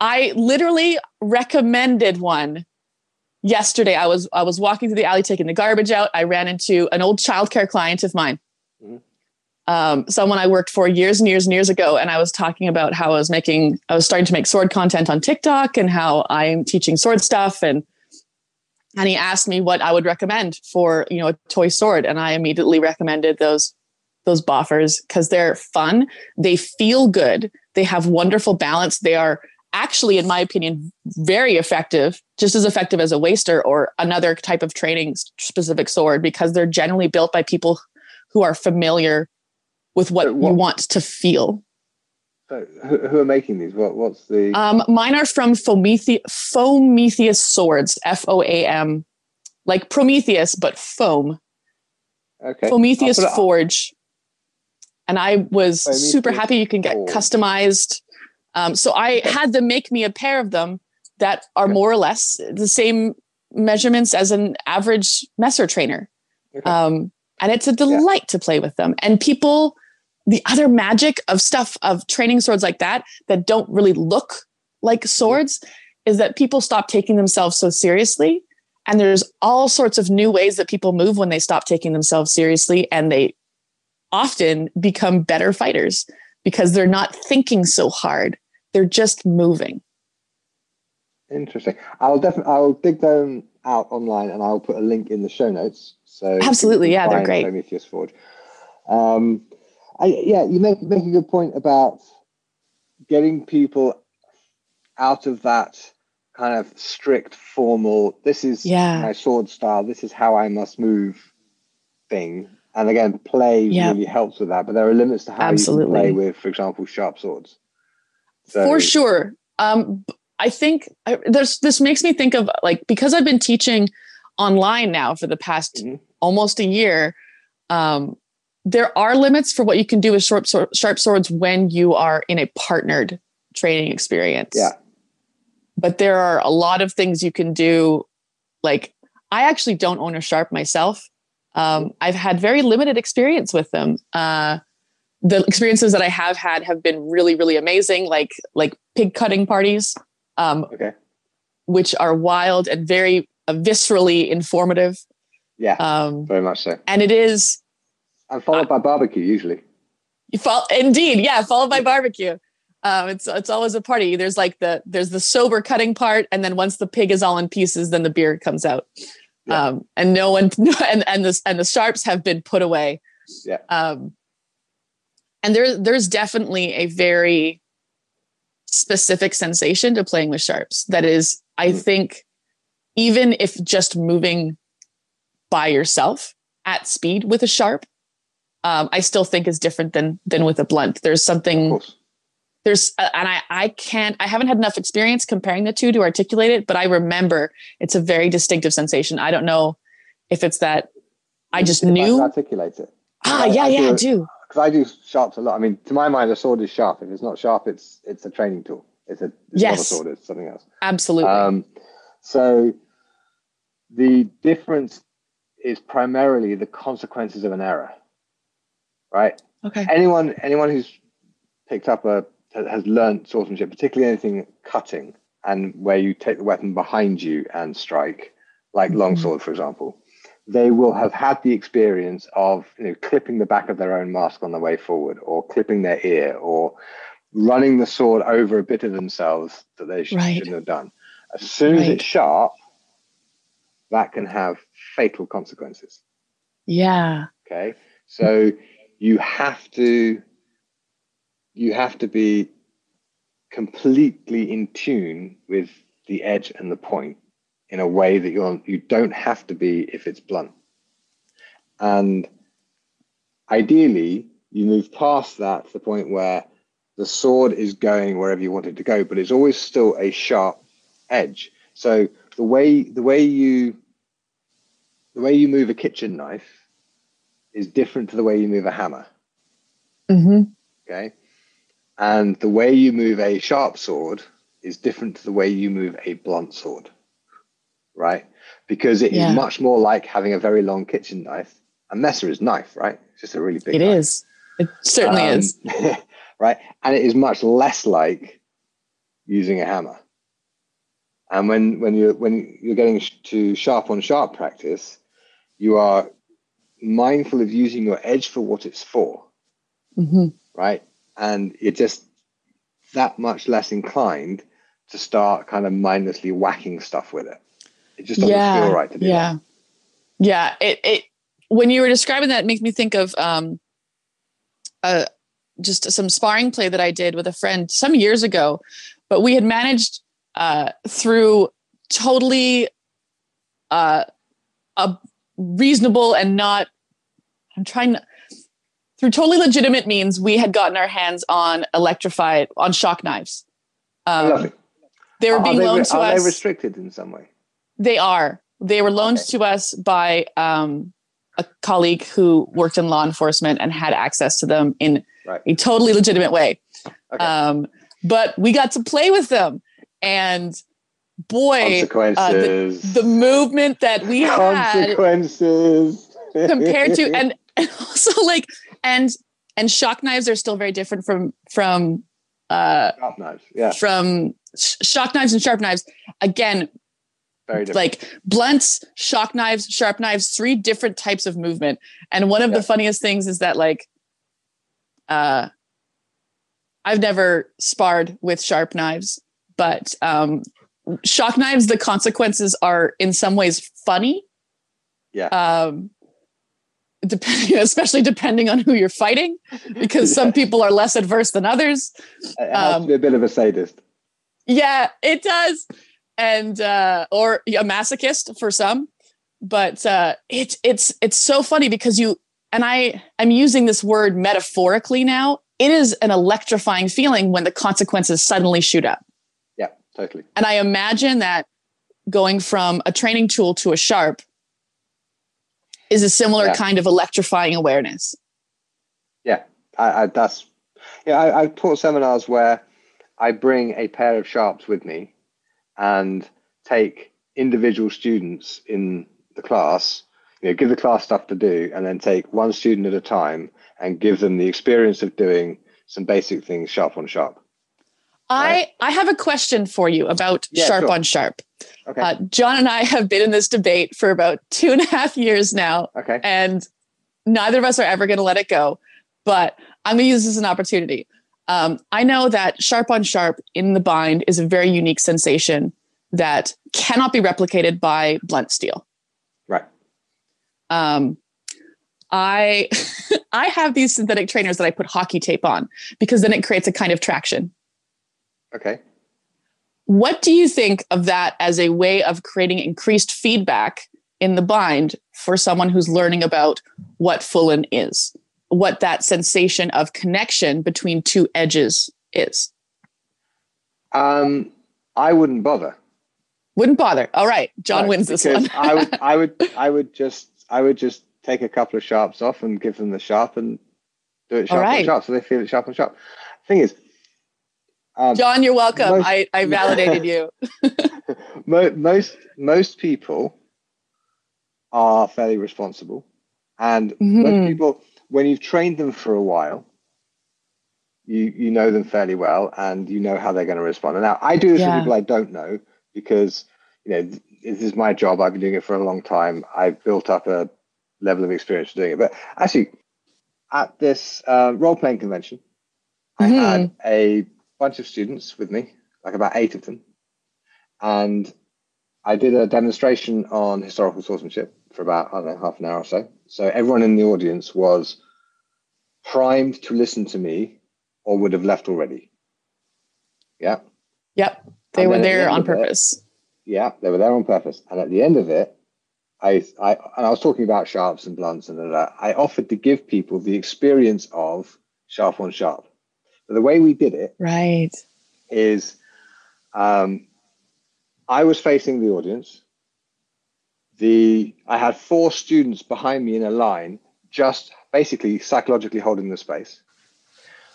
I literally recommended one yesterday. I was I was walking through the alley taking the garbage out. I ran into an old childcare client of mine. Mm-hmm. Um, someone I worked for years and years and years ago, and I was talking about how I was making, I was starting to make sword content on TikTok and how I'm teaching sword stuff and and he asked me what I would recommend for you know a toy sword, and I immediately recommended those those boffers because they're fun, they feel good, they have wonderful balance, they are actually, in my opinion, very effective, just as effective as a waster or another type of training specific sword because they're generally built by people who are familiar with what, what? you want to feel. So who are making these? What what's the? Um, mine are from Foamethe- Foametheus Swords, F O A M, like Prometheus but foam. Okay. Foametheus Forge, and I was super happy. You can get Forge. customized. Um, so I had them make me a pair of them that are more or less the same measurements as an average messer trainer. Okay. Um, and it's a delight yeah. to play with them. And people the other magic of stuff of training swords like that that don't really look like swords is that people stop taking themselves so seriously and there's all sorts of new ways that people move when they stop taking themselves seriously and they often become better fighters because they're not thinking so hard they're just moving Interesting. I'll definitely I'll dig them out online and I'll put a link in the show notes. So absolutely, yeah, they're great. Foametheus Forge. Um, I, yeah, you make make a good point about getting people out of that kind of strict formal. This is yeah. my sword style. This is how I must move. Thing and again, play yep. really helps with that. But there are limits to how Absolutely. you can play with, for example, sharp swords. So, For sure. Um, I think I, there's this makes me think of like because I've been teaching online now for the past mm-hmm. almost a year. Um, there are limits for what you can do with short, sharp swords when you are in a partnered training experience. Yeah. But there are a lot of things you can do. Like I actually don't own a sharp myself. Um, I've had very limited experience with them. Uh, the experiences that I have had have been really, really amazing, like like pig cutting parties, um, okay. which are wild and very uh, viscerally informative. Yeah, um, very much so. And it is, and followed uh, by barbecue usually. You fall, indeed, yeah, followed by barbecue. Um, it's it's always a party. There's like the there's the sober cutting part, and then once the pig is all in pieces, then the beer comes out. Yeah. Um, and no one and and the and the sharps have been put away. Yeah. Um, and there there's definitely a very specific sensation to playing with sharps that is i mm. think even if just moving by yourself at speed with a sharp um, i still think is different than than with a blunt there's something there's uh, and i i can't i haven't had enough experience comparing the two to articulate it but i remember it's a very distinctive sensation i don't know if it's that i just knew articulate it ah yeah I yeah i do because I do sharps a lot. I mean, to my mind, a sword is sharp. If it's not sharp, it's it's a training tool. It's a it's yes. not a sword. It's something else. Absolutely. Um, so the difference is primarily the consequences of an error, right? Okay. Anyone anyone who's picked up a has learned swordsmanship, particularly anything cutting and where you take the weapon behind you and strike, like mm-hmm. longsword, for example they will have had the experience of you know, clipping the back of their own mask on the way forward, or clipping their ear, or running the sword over a bit of themselves that they should, right. shouldn't have done. As soon right. as it's sharp, that can have fatal consequences. Yeah. Okay. So you have to you have to be completely in tune with the edge and the point in a way that you're you don't have to be if it's blunt. And ideally, you move past that to the point where the sword is going wherever you want it to go, but it's always still a sharp edge. So the way the way you the way you move a kitchen knife is different to the way you move a hammer. Mm-hmm. Okay. And the way you move a sharp sword is different to the way you move a blunt sword right? Because it yeah. is much more like having a very long kitchen knife. A messer is knife, right? It's just a really big. It knife. is. It certainly um, is. right, and it is much less like using a hammer. And when when you're when you're getting to sharp on sharp practice, you are mindful of using your edge for what it's for, mm-hmm. right? And you're just that much less inclined to start kind of mindlessly whacking stuff with it. It just doesn't yeah, feel right to do yeah. That. Yeah. It, it, when you were describing that, it makes me think of, um, uh, just some sparring play that I did with a friend some years ago, but we had managed, uh, through totally, uh, a reasonable and not, I'm trying to, through totally legitimate means, we had gotten our hands on electrified, on shock knives. Um, they were being loaned to are us. Are they restricted in some way? They are. They were loaned okay. to us by um, a colleague who worked in law enforcement and had access to them in right. a totally legitimate way. Okay. Um, but we got to play with them, and boy, uh, the, the, movement that we had consequences compared to and, and also like and and shock knives are still very different from from uh sharp knives yeah from sh- shock knives and sharp knives again very different. Like blunts, shock knives, sharp knives, three different types of movement. And one of yeah. the funniest things is that like uh I've never sparred with sharp knives, but um shock knives, the consequences are in some ways funny. Yeah. Um, depending, especially depending on who you're fighting, because some people are less adverse than others. Um, a bit of a sadist. Yeah, it does. And uh or a masochist for some. But uh it's it's it's so funny because you and I I'm using this word metaphorically now. It is an electrifying feeling when the consequences suddenly shoot up. Yeah, totally. And I imagine that going from a training tool to a sharp is a similar Yeah. kind of electrifying awareness. Yeah, I, I, that's yeah. I, I've taught seminars where I bring a pair of sharps with me and take individual students in the class. You know, give the class stuff to do, and then take one student at a time and give them the experience of doing some basic things sharp on sharp. I I have a question for you about Yeah, sharp sure. on sharp. Okay. Uh, Jon and I have been in this debate for about two and a half years now, okay. and neither of us are ever going to let it go. But I'm going to use this as an opportunity. Um, I know that sharp on sharp in the bind is a very unique sensation that cannot be replicated by blunt steel. Right. Um, I I have these synthetic trainers that I put hockey tape on because then it creates a kind of traction. Okay. What do you think of that as a way of creating increased feedback in the bind for someone who's learning about what Fühlen is? What that sensation of connection between two edges is? Um, I wouldn't bother. Wouldn't bother. All right, Jon Right, wins this one. I would, I would, I would just, I would just take a couple of sharps off and give them the sharp and do it sharp right. sharp, so they feel it sharp and sharp. Thing is, um, Jon, you're welcome. Most- I, I validated you. most most people are fairly responsible, and Mhm. most people, when you've trained them for a while, you you know them fairly well, and you know how they're going to respond. And now I do this Yeah. with people I don't know because you know this is my job. I've been doing it for a long time. I've built up a level of experience doing it. But actually, at this uh, role playing convention, I Mhm. had a bunch of students with me, like about eight of them, and I did a demonstration on historical swordsmanship for about I don't know half an hour or so. So everyone in the audience was primed to listen to me, or would have left already. Yeah, Yep, they And were then at the there on of it- purpose. yeah, they were there on purpose. And at the end of it, I, I and I was talking about sharps and blunts and all that. I offered to give people the experience of sharp on sharp. But the way we did it Right. is um, I was facing the audience. The I had four students behind me in a line, just basically psychologically holding the space.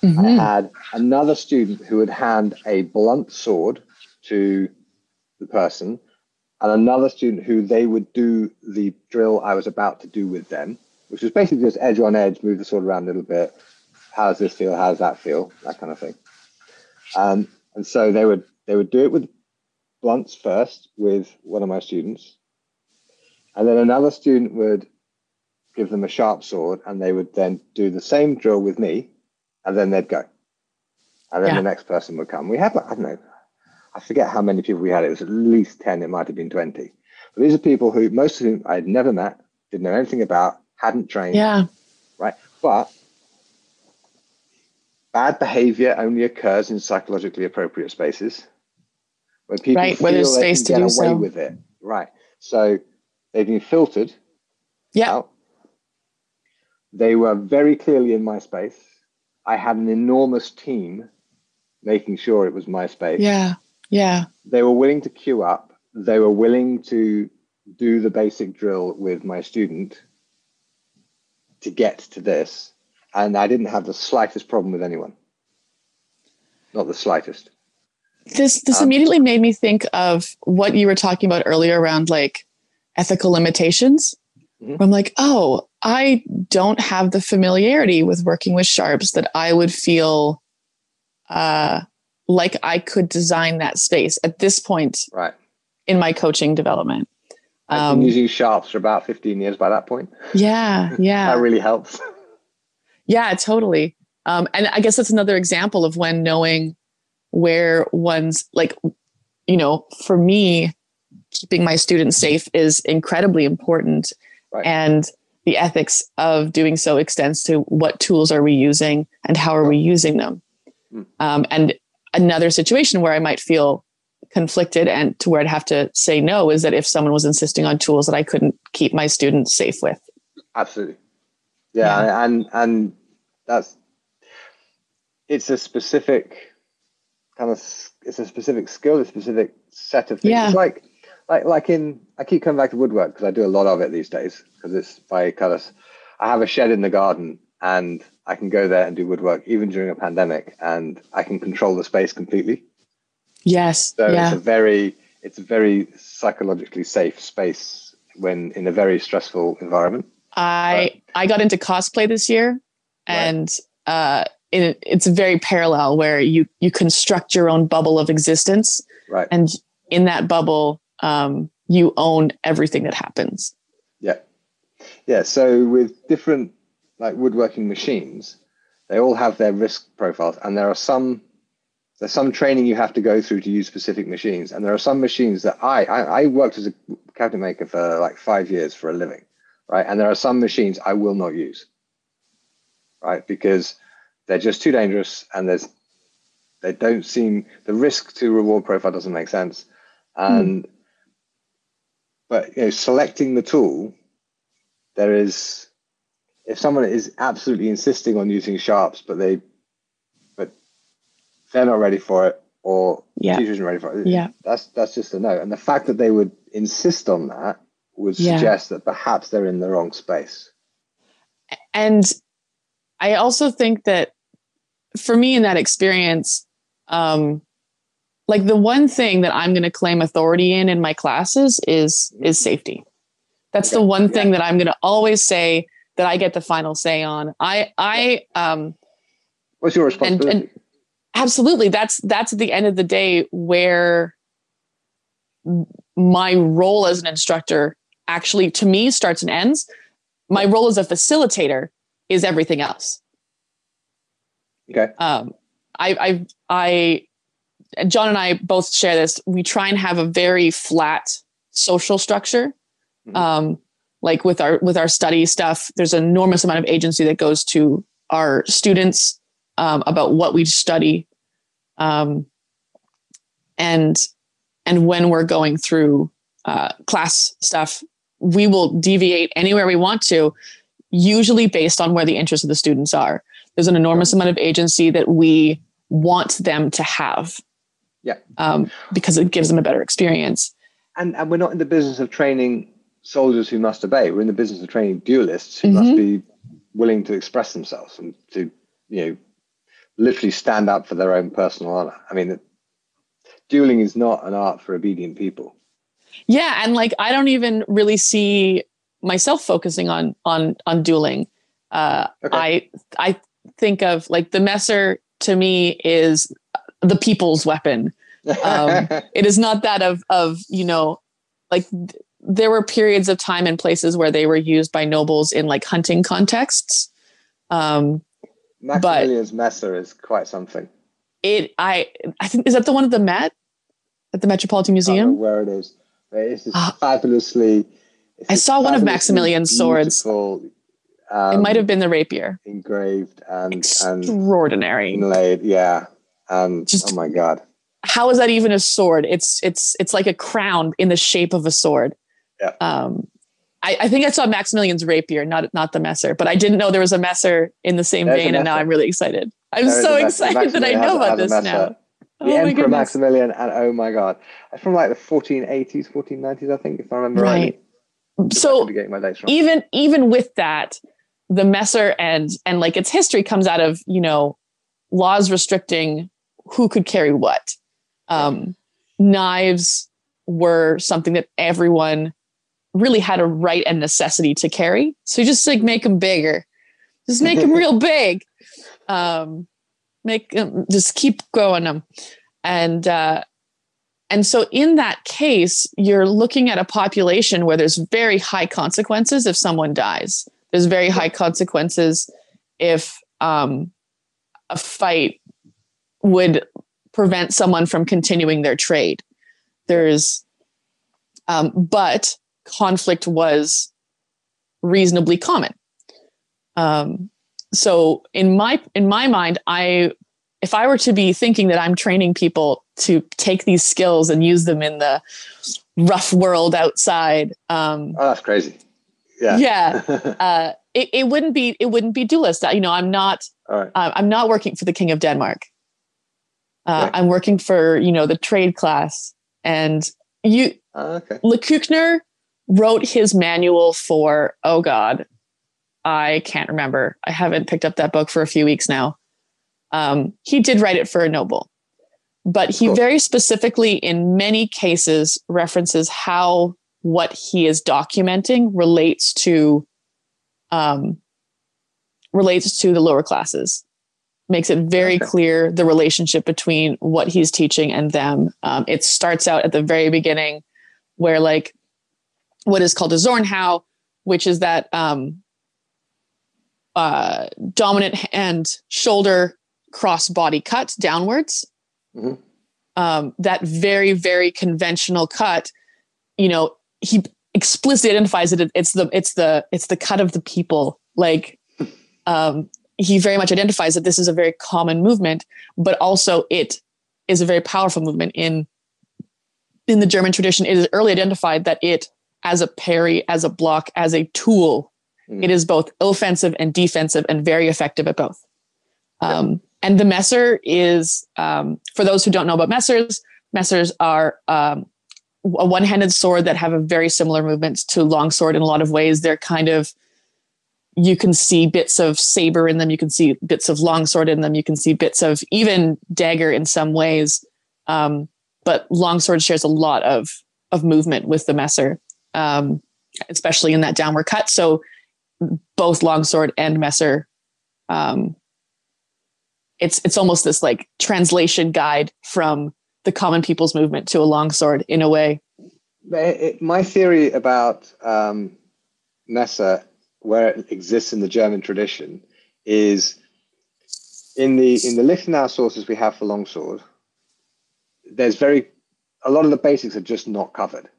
I Mhm. had another student who would hand a blunt sword to the person, and another student who they would do the drill I was about to do with them, which was basically just edge on edge, move the sword around a little bit. How does this feel? How does that feel? That kind of thing. Um, and so they would they would do it with blunts first with one of my students, and then another student would give them a sharp sword, and they would then do the same drill with me, and then they'd go, and then Yeah. the next person would come. We had like, I don't know, I forget how many people we had. It was at least ten. It might have been twenty. But these are people who most of whom I had never met, didn't know anything about, hadn't trained Yeah. right? But bad behavior only occurs in psychologically appropriate spaces where people Right, feel there's they space can to get away so. with it. Right. So they've been filtered Yeah. out. They were very clearly in my space. I had an enormous team making sure it was my space Yeah. Yeah. they were willing to queue up. They were willing to do the basic drill with my student to get to this. And I didn't have the slightest problem with anyone. Not the slightest. This this Um, immediately made me think of what you were talking about earlier around like ethical limitations. Mhm. I'm like, oh, I don't have the familiarity with working with sharps that I would feel uh, like I could design that space at this point Right. in my coaching development. I've Um, been using sharps for about 15 years by that point. yeah, yeah. That really helps. Yeah, totally. Um, and I guess that's another example of when knowing where one's like you know, for me, keeping my students safe is incredibly important. Right. And the ethics of doing so extends to what tools are we using and how are we using them. Mm. Um, and another situation where I might feel conflicted and to where I'd have to say no is that if someone was insisting on tools that I couldn't keep my students safe with. Absolutely. Yeah, yeah. and and that's it's a specific kind of it's a specific skill, a specific set of things. Yeah. It's like like like in I keep coming back to woodwork because I do a lot of it these days because it's by kind of I have a shed in the garden and I can go there and do woodwork even during a pandemic and I can control the space completely. Yes. So yeah. it's a very it's a very psychologically safe space when in a very stressful environment. I but, I got into cosplay this year and uh it, it's very parallel where you you construct your own bubble of existence. Right. And in that bubble um you own everything that happens. Yeah. Yeah, so with different like woodworking machines, they all have their risk profiles and there are some there's some training you have to go through to use specific machines. And there are some machines that I, I, I worked as a cabinet maker for like five years for a living, right? And there are some machines I will not use, right? Because they're just too dangerous and there's, they don't seem, the risk to reward profile doesn't make sense. And, mm. but, you know, selecting the tool, there is, if someone is absolutely insisting on using sharps, but they but they're not ready for it or yeah. teacher isn't ready for it. Yeah. That's that's just a no. And the fact that they would insist on that would yeah. suggest that perhaps they're in the wrong space. And I also think that for me in that experience, um, like the one thing that I'm going to claim authority in in my classes is is safety. That's the one thing that I'm going to always say that I get the final say on. I I um. What's your responsibility? And, and absolutely that's that's at the end of the day where my role as an instructor actually to me starts and ends my role as a facilitator is everything else. Okay. Um i i i jon and i both share this. We try and have a very flat social structure. Mm-hmm. um like with our with our study stuff there's an enormous amount of agency that goes to our students um, about what we study. Um, and and when we're going through uh, class stuff we will deviate anywhere we want to usually based on where the interests of the students are there's an enormous amount of agency that we want them to have yeah um, because it gives them a better experience and and we're not in the business of training soldiers who must obey we're in the business of training duelists who mm-hmm. must be willing to express themselves and to you know literally stand up for their own personal honor. I mean, dueling is not an art for obedient people. Yeah, and like I don't even really see myself focusing on on on dueling. Uh, okay. I I think of like the messer to me is the people's weapon. Um, it is not that of of you know like there were periods of time and places where they were used by nobles in like hunting contexts. Um, Maximilian's Messer is quite something. It I I think is that the one at the Met at the Metropolitan Museum where it is. It's just uh, fabulously. I saw one of Maximilian's swords. Um, it might have been the rapier. Engraved and extraordinary. And inlaid, yeah. And just, oh my god. How is that even a sword? It's it's it's like a crown in the shape of a sword. Yeah. Um, I, I, think I saw Maximilian's rapier, not not the Messer, but I didn't know there was a Messer in the same There's vein, and now I'm really excited. I'm there so excited that I know about this now. The oh Emperor Maximilian, and oh my god, from like the 1480s, 1490s, I think, if I remember right. right. So even even with that, the Messer and and like its history comes out of you know laws restricting who could carry what. Um, knives were something that everyone really had a right and necessity to carry. So just like make them bigger, just make them real big. Um, make them just keep growing them, and uh, and so in that case, you're looking at a population where there's very high consequences if someone dies. There's very high consequences if um, a fight would prevent someone from continuing their trade. There's, um, but conflict was reasonably common. Um, so in my in my mind, I if I were to be thinking that I'm training people to take these skills and use them in the rough world outside, um, oh, that's crazy. Yeah, yeah, uh, it, it wouldn't be it wouldn't be dualist. You know, I'm not uh, I'm not working for the King of Denmark. Uh, I'm working for you know the trade class, and you uh, okay. Wrote his manual for oh god, I can't remember. I haven't picked up that book for a few weeks now. Um, he did write it for a noble, but he cool. very specifically, in many cases, references how what he is documenting relates to um, relates to the lower classes makes it very okay. clear the relationship between what he's teaching and them. Um, it starts out at the very beginning where like what is called a Zornhau, which is that um, uh, dominant hand shoulder cross body cut downwards. Mm-hmm. Um, that very, very conventional cut, you know, he explicitly identifies it. It's the, it's the, it's the cut of the people. Like, um, he very much identifies that this is a very common movement, but also it is a very powerful movement in in the German tradition. It is early identified that it, as a parry, as a block, as a tool, mm. it is both offensive and defensive, and very effective at both. Um, and the Messer is, um, for those who don't know about Messers, Messers are um, a one-handed sword that have a very similar movement to longsword in a lot of ways. They're kind of you can see bits of saber in them. You can see bits of longsword in them. You can see bits of even dagger in some ways. Um, but longsword shares a lot of of movement with the messer, um, especially in that downward cut. So both longsword and messer, um, it's it's almost this like translation guide from the common people's movement to a longsword in a way. My theory about um, Messer where it exists in the German tradition is in the in the Liechtenauer sources we have for longsword. There's very a lot of the basics are just not covered.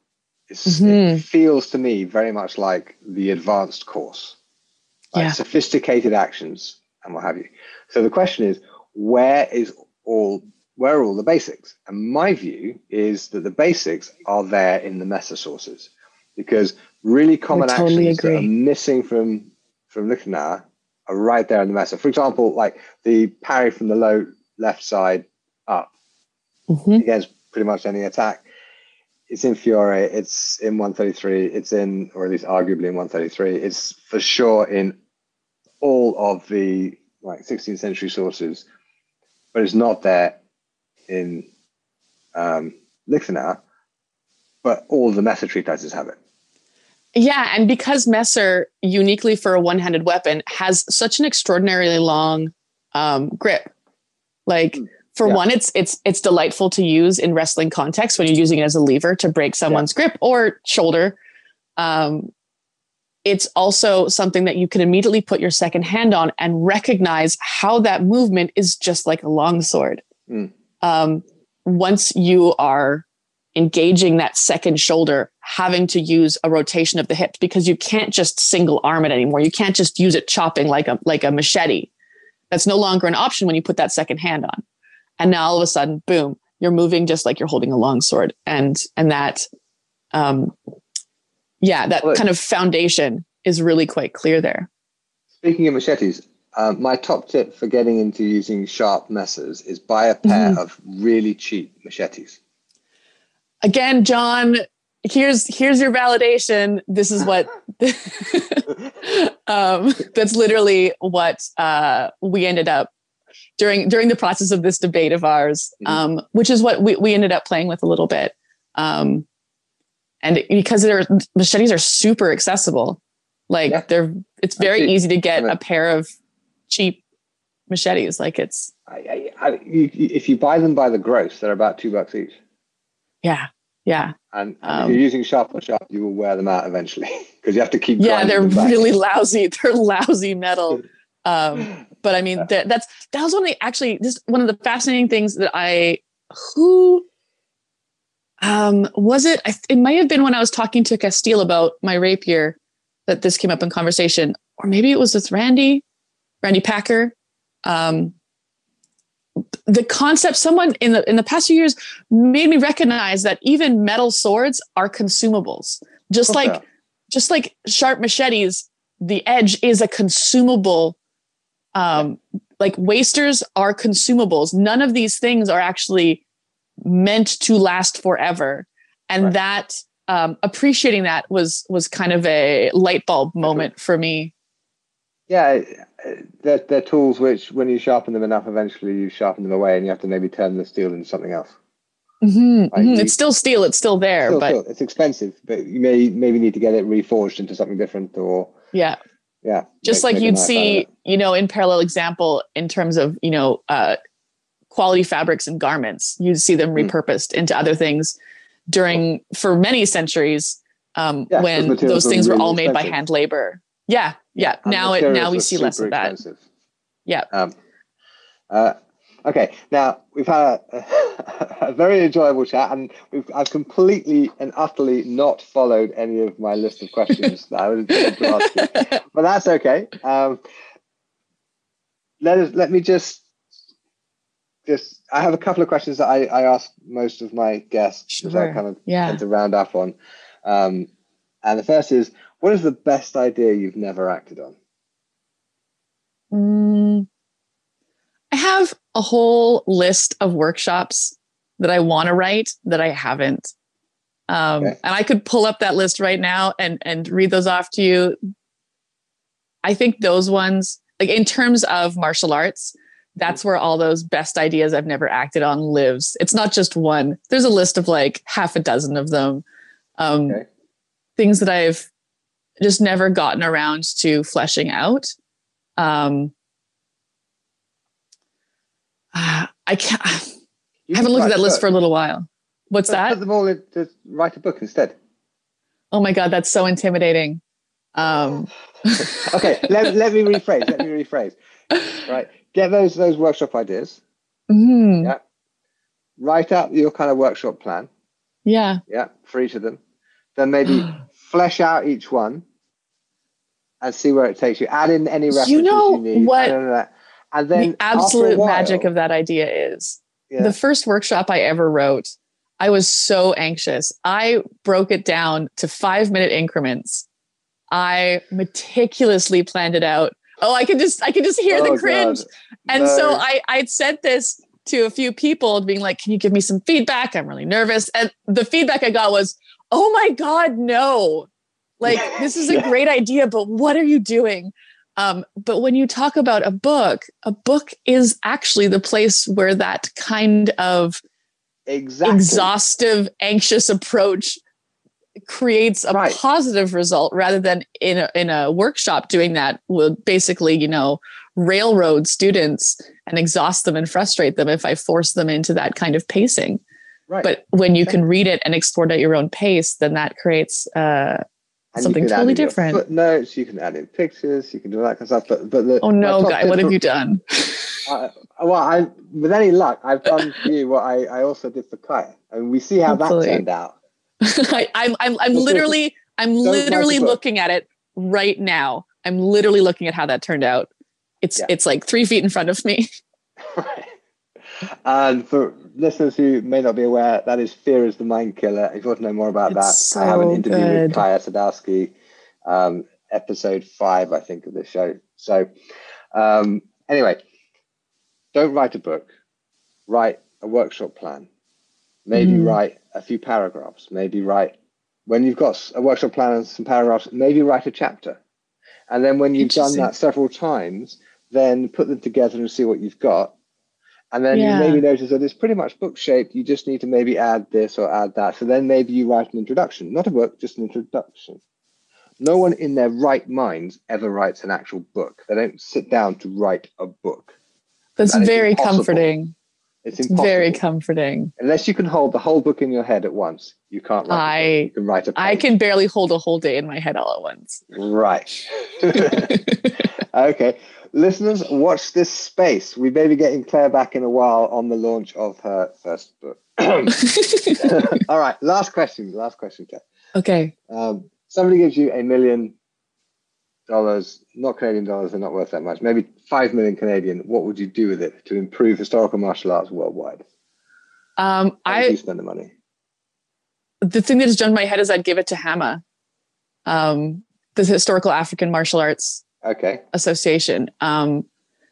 Mm-hmm. It feels to me very much like the advanced course, like yeah. sophisticated actions and what have you. So the question is, where is all where are all the basics? And my view is that the basics are there in the Messer sources because really common totally actions agree. that are missing from from Liechtenauer are right there in the Messer. For example, like the parry from the low left side up mm-hmm. against pretty much any attack. It's in Fiore, it's in 133, it's in, or at least arguably in 133. It's for sure in all of the like 16th century sources, but it's not there in um, Liechtenauer, but all the Messer treatises have it. Yeah, and because Messer, uniquely for a one-handed weapon, has such an extraordinarily long um, grip. Like hmm. for yeah. one, it's it's it's delightful to use in wrestling context when you're using it as a lever to break someone's yeah. grip or shoulder. Um, it's also something that you can immediately put your second hand on and recognize how that movement is just like a long sword. Mm. Um, once you are engaging that second shoulder, having to use a rotation of the hips because you can't just single arm it anymore. You can't just use it chopping like a like a machete. That's no longer an option when you put that second hand on. And now all of a sudden, boom, you're moving just like you're holding a long sword. And and that um yeah, that kind of foundation is really quite clear there. Speaking of machetes, um, my top tip for getting into using sharp messers is buy a pair mm-hmm. of really cheap machetes again, Jon, here's here's your validation. This is what um, that's literally what uh, we ended up during during the process of this debate of ours, mm-hmm. um, which is what we, we ended up playing with a little bit. Um, and because they're machetes are super accessible, like yeah. they're it's very easy to get a pair of cheap machetes. Like it's I, I, I, if you buy them by the gross, they're about two bucks each. Yeah. Yeah. And, um, if you're using sharp on sharp, you will wear them out eventually because you have to keep. Yeah, they're really lousy. They're lousy metal. Um, but I mean, that, that's that was one of the actually this one of the fascinating things that I who um, was it? It might have been when I was talking to Castile about my rapier that this came up in conversation, or maybe it was with Randy, Randy Packer. Um, the concept someone in the in the past few years made me recognize that even metal swords are consumables just okay. like just like sharp machetes the edge is a consumable um like wasters are consumables none of these things are actually meant to last forever and right. that um appreciating that was was kind of a light bulb moment for me yeah they're, they're tools which, when you sharpen them enough, eventually you sharpen them away, and you have to maybe turn the steel into something else. Mm-hmm, like mm-hmm. it's still steel; it's still there, still, but still, it's expensive. But you may maybe need to get it reforged into something different, or yeah, yeah. Just make, like make you'd see, you know, in parallel example in terms of you know uh, quality fabrics and garments, you'd see them mm. repurposed into other things during for many centuries um, yeah, when those things were all made by hand labor. Yeah, yeah. And now it now we see less of that. Expensive. Yeah. Um, uh, okay. Now we've had a, a, very enjoyable chat, and we've I've completely and utterly not followed any of my list of questions that I was going to ask you, but that's okay. Um, let us let me just just I have a couple of questions that I, I ask most of my guests sure. that I kind of yeah. tend to round up on. Um, and the first is what is the best idea you've never acted on? Mm, I have a whole list of workshops that I want to write that I haven't. Um, okay. And I could pull up that list right now and and read those off to you. I think those ones, like in terms of martial arts, that's where all those best ideas I've never acted on lives. It's not just one. There's a list of like half a dozen of them. Um, okay. Things that I've just never gotten around to fleshing out. Um, I can't. I haven't looked at that list for a little while. What's put, that? Put them all in to write a book instead. Oh my god, that's so intimidating. Um. okay, let, let me rephrase. Let me rephrase. Right, get those those workshop ideas. Mm-hmm. Yeah. Write out your kind of workshop plan. Yeah. Yeah, for each of them. Then maybe flesh out each one and see where it takes you. Add in any references you, know you need. What and then the absolute while, magic of that idea is yeah. the first workshop I ever wrote. I was so anxious. I broke it down to five minute increments. I meticulously planned it out. Oh, I could just I could just hear oh, the cringe. And so I I'd sent this to a few people being like, can you give me some feedback? I'm really nervous. And the feedback I got was, oh my God, no. Like, this is a great idea, but what are you doing? Um, but when you talk about a book, a book is actually the place where that kind of exactly. exhaustive, anxious approach creates a right. positive result rather than in a, in a workshop doing that will basically, you know, railroad students and exhaust them and frustrate them if I force them into that kind of pacing. Right. But when you can read it and explore it at your own pace, then that creates uh, Something totally different. Footnotes. You can add in pictures. You can do that kind of stuff. But but the, oh no, guy, what have you done? uh, well, I with any luck, I've done for you what I, I also did for Kaja, and we see how Hopefully. that turned out. I, I'm I'm I'm literally I'm literally looking at it right now. I'm literally looking at how that turned out. It's yeah. it's like three feet in front of me. right. And for listeners who may not be aware, that is Fear is the Mind Killer. If you want to know more about it's that, so I have an interview good. with Kaja Sadowski, um, episode five, I think, of the show. So, um, anyway, don't write a book, write a workshop plan. Maybe mm. write a few paragraphs. Maybe write, when you've got a workshop plan and some paragraphs, maybe write a chapter. And then when you've done that several times, then put them together and see what you've got and then yeah. you maybe notice that it's pretty much book shaped. You just need to maybe add this or add that. So then maybe you write an introduction, not a book, just an introduction. No one in their right minds ever writes an actual book. They don't sit down to write a book. That's that very comforting. It's impossible. Very comforting. Unless you can hold the whole book in your head at once, you can't write. I you can write a. Page. I can barely hold a whole day in my head all at once. Right. okay listeners, watch this space. We may be getting Claire back in a while on the launch of her first book. All right, last question. Last question, Claire. Okay. Um, somebody gives you a million dollars, not Canadian dollars, they're not worth that much. Maybe five million Canadian. What would you do with it to improve historical martial arts worldwide? Um, I you spend the money? the thing that has jumped my head is I'd give it to HAMA, um, the Historical African Martial Arts Okay, Association. Um,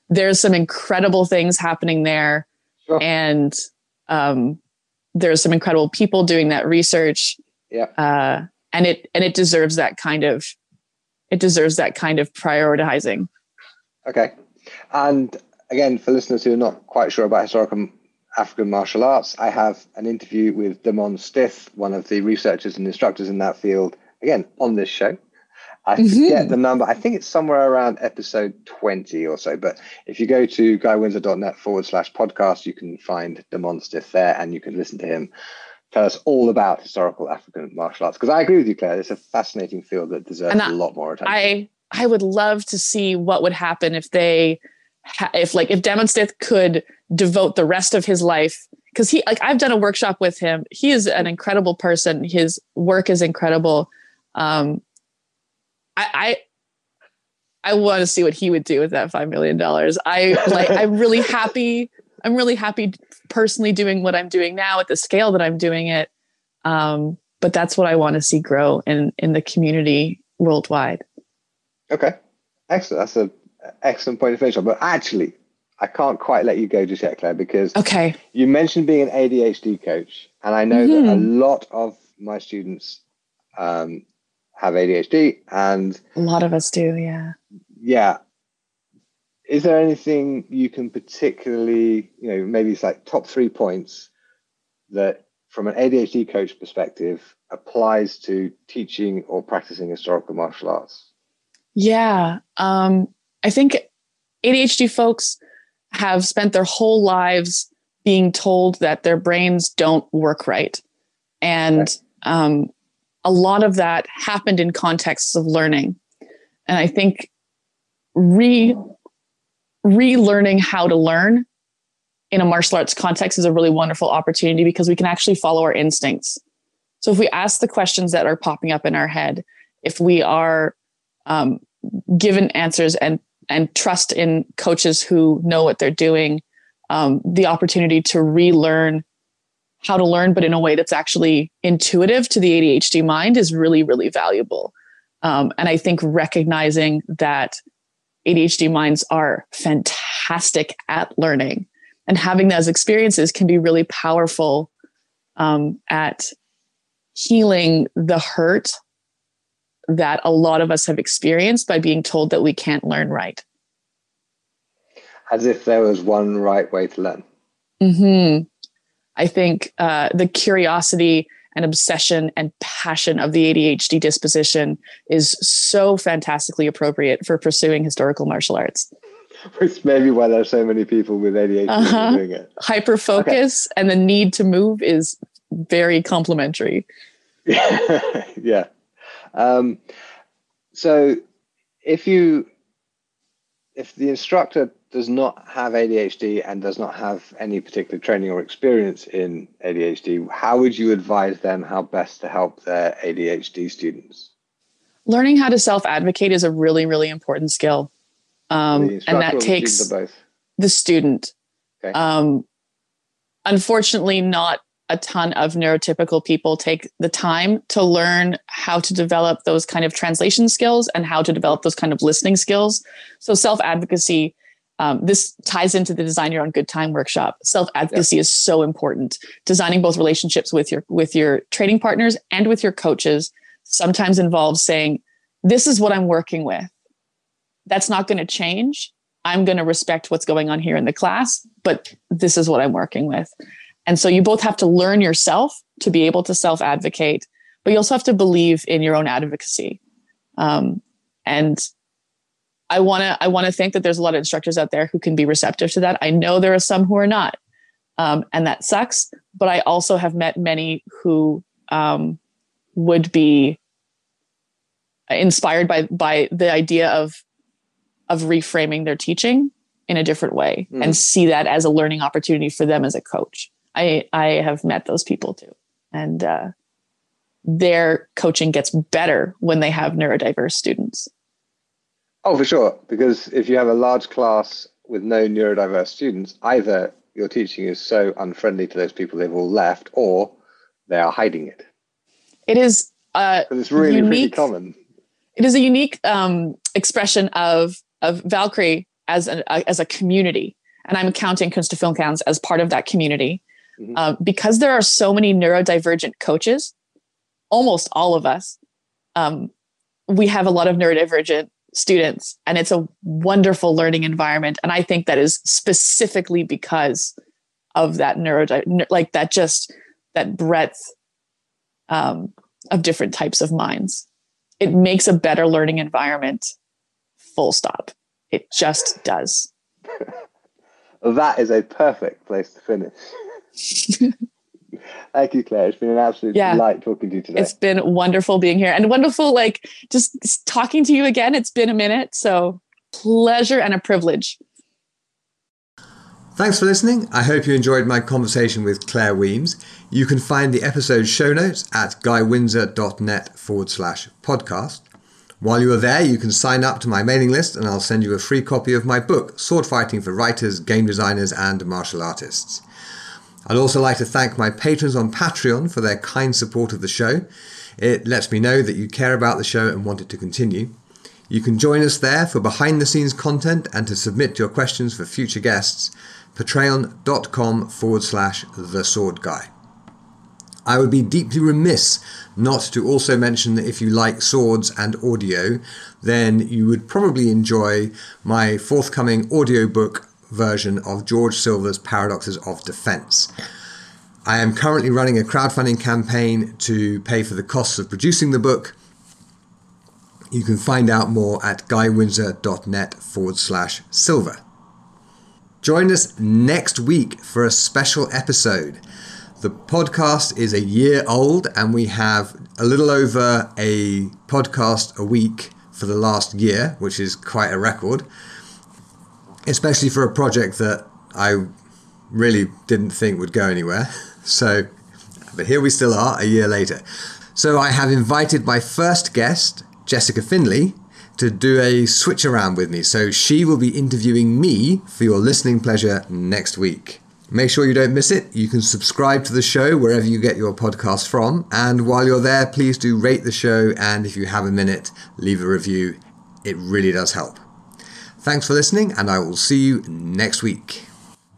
there's some incredible things happening there, sure. and um, there's some incredible people doing that research. Yeah. uh, and it and it deserves that kind of it deserves that kind of prioritizing. Okay. And again, for listeners who are not quite sure about historical African martial arts, I have an interview with Damon Stith, one of the researchers and instructors in that field, again, on this show. I Mhm. forget the number. I think it's somewhere around episode 20 or so. But if you go to guywindsor.net forward slash podcast, you can find Damon Stith there and you can listen to him tell us all about historical African martial arts. Because I agree with you, Claire. It's a fascinating field that deserves I- a lot more attention. I I would love to see what would happen if they if like if Damon Stith could devote the rest of his life because he like I've done a workshop with him. He is an incredible person. His work is incredible. Um, I I, I want to see what he would do with that five million dollars. I like I'm really happy. I'm really happy personally doing what I'm doing now at the scale that I'm doing it. Um, but that's what I want to see grow in in the community worldwide. Okay, excellent. That's an excellent point of finish on. But actually, I can't quite let you go just yet, Claire, because Okay. you mentioned being an ADHD coach, and I know that a Mhm. lot of my students um, have ADHD, and A lot of us do, yeah. yeah. Is there anything you can particularly, you know, maybe it's like top three points that, from an ADHD coach perspective, applies to teaching or practicing historical martial arts? Yeah. Um, I think ADHD folks have spent their whole lives being told that their brains don't work right. And Okay. um, a lot of that happened in contexts of learning. And I think re relearning how to learn in a martial arts context is a really wonderful opportunity because we can actually follow our instincts. So if we ask the questions that are popping up in our head, if we are um, given answers and and trust in coaches who know what they're doing, um, the opportunity to relearn how to learn, but in a way that's actually intuitive to the ADHD mind is really, really valuable. Um, and I think recognizing that ADHD minds are fantastic at learning and having those experiences can be really powerful um, at healing the hurt that a lot of us have experienced by being told that we can't learn right. As if there was one right way to learn. hmm I think uh, the curiosity and obsession and passion of the ADHD disposition is so fantastically appropriate for pursuing historical martial arts. Which may be why there's so many people with ADHD Uh-huh. doing it. Hyper focus and the need to move is very complementary. yeah. Um, so if you if the instructor does not have ADHD and does not have any particular training or experience in ADHD, how would you advise them how best to help their ADHD students? Learning how to self advocate is a really, really important skill. Um, and that the takes student the student. Okay. Um, unfortunately, not a ton of neurotypical people take the time to learn how to develop those kind of translation skills and how to develop those kind of listening skills. So, self advocacy. Um, this ties into the design your own good time workshop. Self advocacy is so important. Designing both relationships with your with your training partners and with your coaches sometimes involves saying, "This is what I'm working with. That's not going to change. I'm going to respect what's going on here in the class, but this is what I'm working with. And so you both have to learn yourself to be able to self advocate, but you also have to believe in your own advocacy. Um, and I want to I want to think that there's a lot of instructors out there who can be receptive to that. I know there are some who are not, um, and that sucks. But I also have met many who um, would be inspired by by the idea of of reframing their teaching in a different way Mm. and see that as a learning opportunity for them as a coach. I I have met those people too, and uh, their coaching gets better when they have neurodiverse students. Oh, for sure. Because if you have a large class with no neurodiverse students, either your teaching is so unfriendly to those people they've all left, or they are hiding it. It is. Uh, it's really unique, pretty common. It is a unique um, expression of of Valkyrie as a, as a community, and I'm counting Kunst des Funkelns as part of that community. Mm-hmm. Uh, because there are so many neurodivergent coaches, almost all of us, um, we have a lot of neurodivergent students, and it's a wonderful learning environment. And I think that is specifically because of that neuro, like that, just that breadth um, of different types of minds. It makes a better learning environment. Full stop. It just does. that is a perfect place to finish. Thank you, Claire. It's been an absolute yeah. delight talking to you today. It's been wonderful being here and wonderful, like just talking to you again. It's been a minute. So, pleasure and a privilege. Thanks for listening. I hope you enjoyed my conversation with Claire Wemyss. You can find the episode show notes at guywindsor.net forward slash podcast. While you are there, you can sign up to my mailing list and I'll send you a free copy of my book, Sword Fighting for Writers, Game Designers, and Martial Artists. I'd also like to thank my patrons on Patreon for their kind support of the show. It lets me know that you care about the show and want it to continue. You can join us there for behind the scenes content and to submit your questions for future guests. Patreon.com forward slash the sword guy. I would be deeply remiss not to also mention that if you like swords and audio, then you would probably enjoy my forthcoming audiobook version of George Silver's Paradoxes of Defense. I am currently running a crowdfunding campaign to pay for the costs of producing the book. You can find out more at guywindsor.net forward slash silver. Join us next week for a special episode. The podcast is a year old, and we have a little over a podcast a week for the last year, which is quite a record especially for a project that I really didn't think would go anywhere. So, but here we still are a year later. So, I have invited my first guest, Jessica Finley, to do a switch around with me. So, she will be interviewing me for your listening pleasure next week. Make sure you don't miss it. You can subscribe to the show wherever you get your podcast from. And while you're there, please do rate the show. And if you have a minute, leave a review. It really does help. Thanks for listening, and I will see you next week.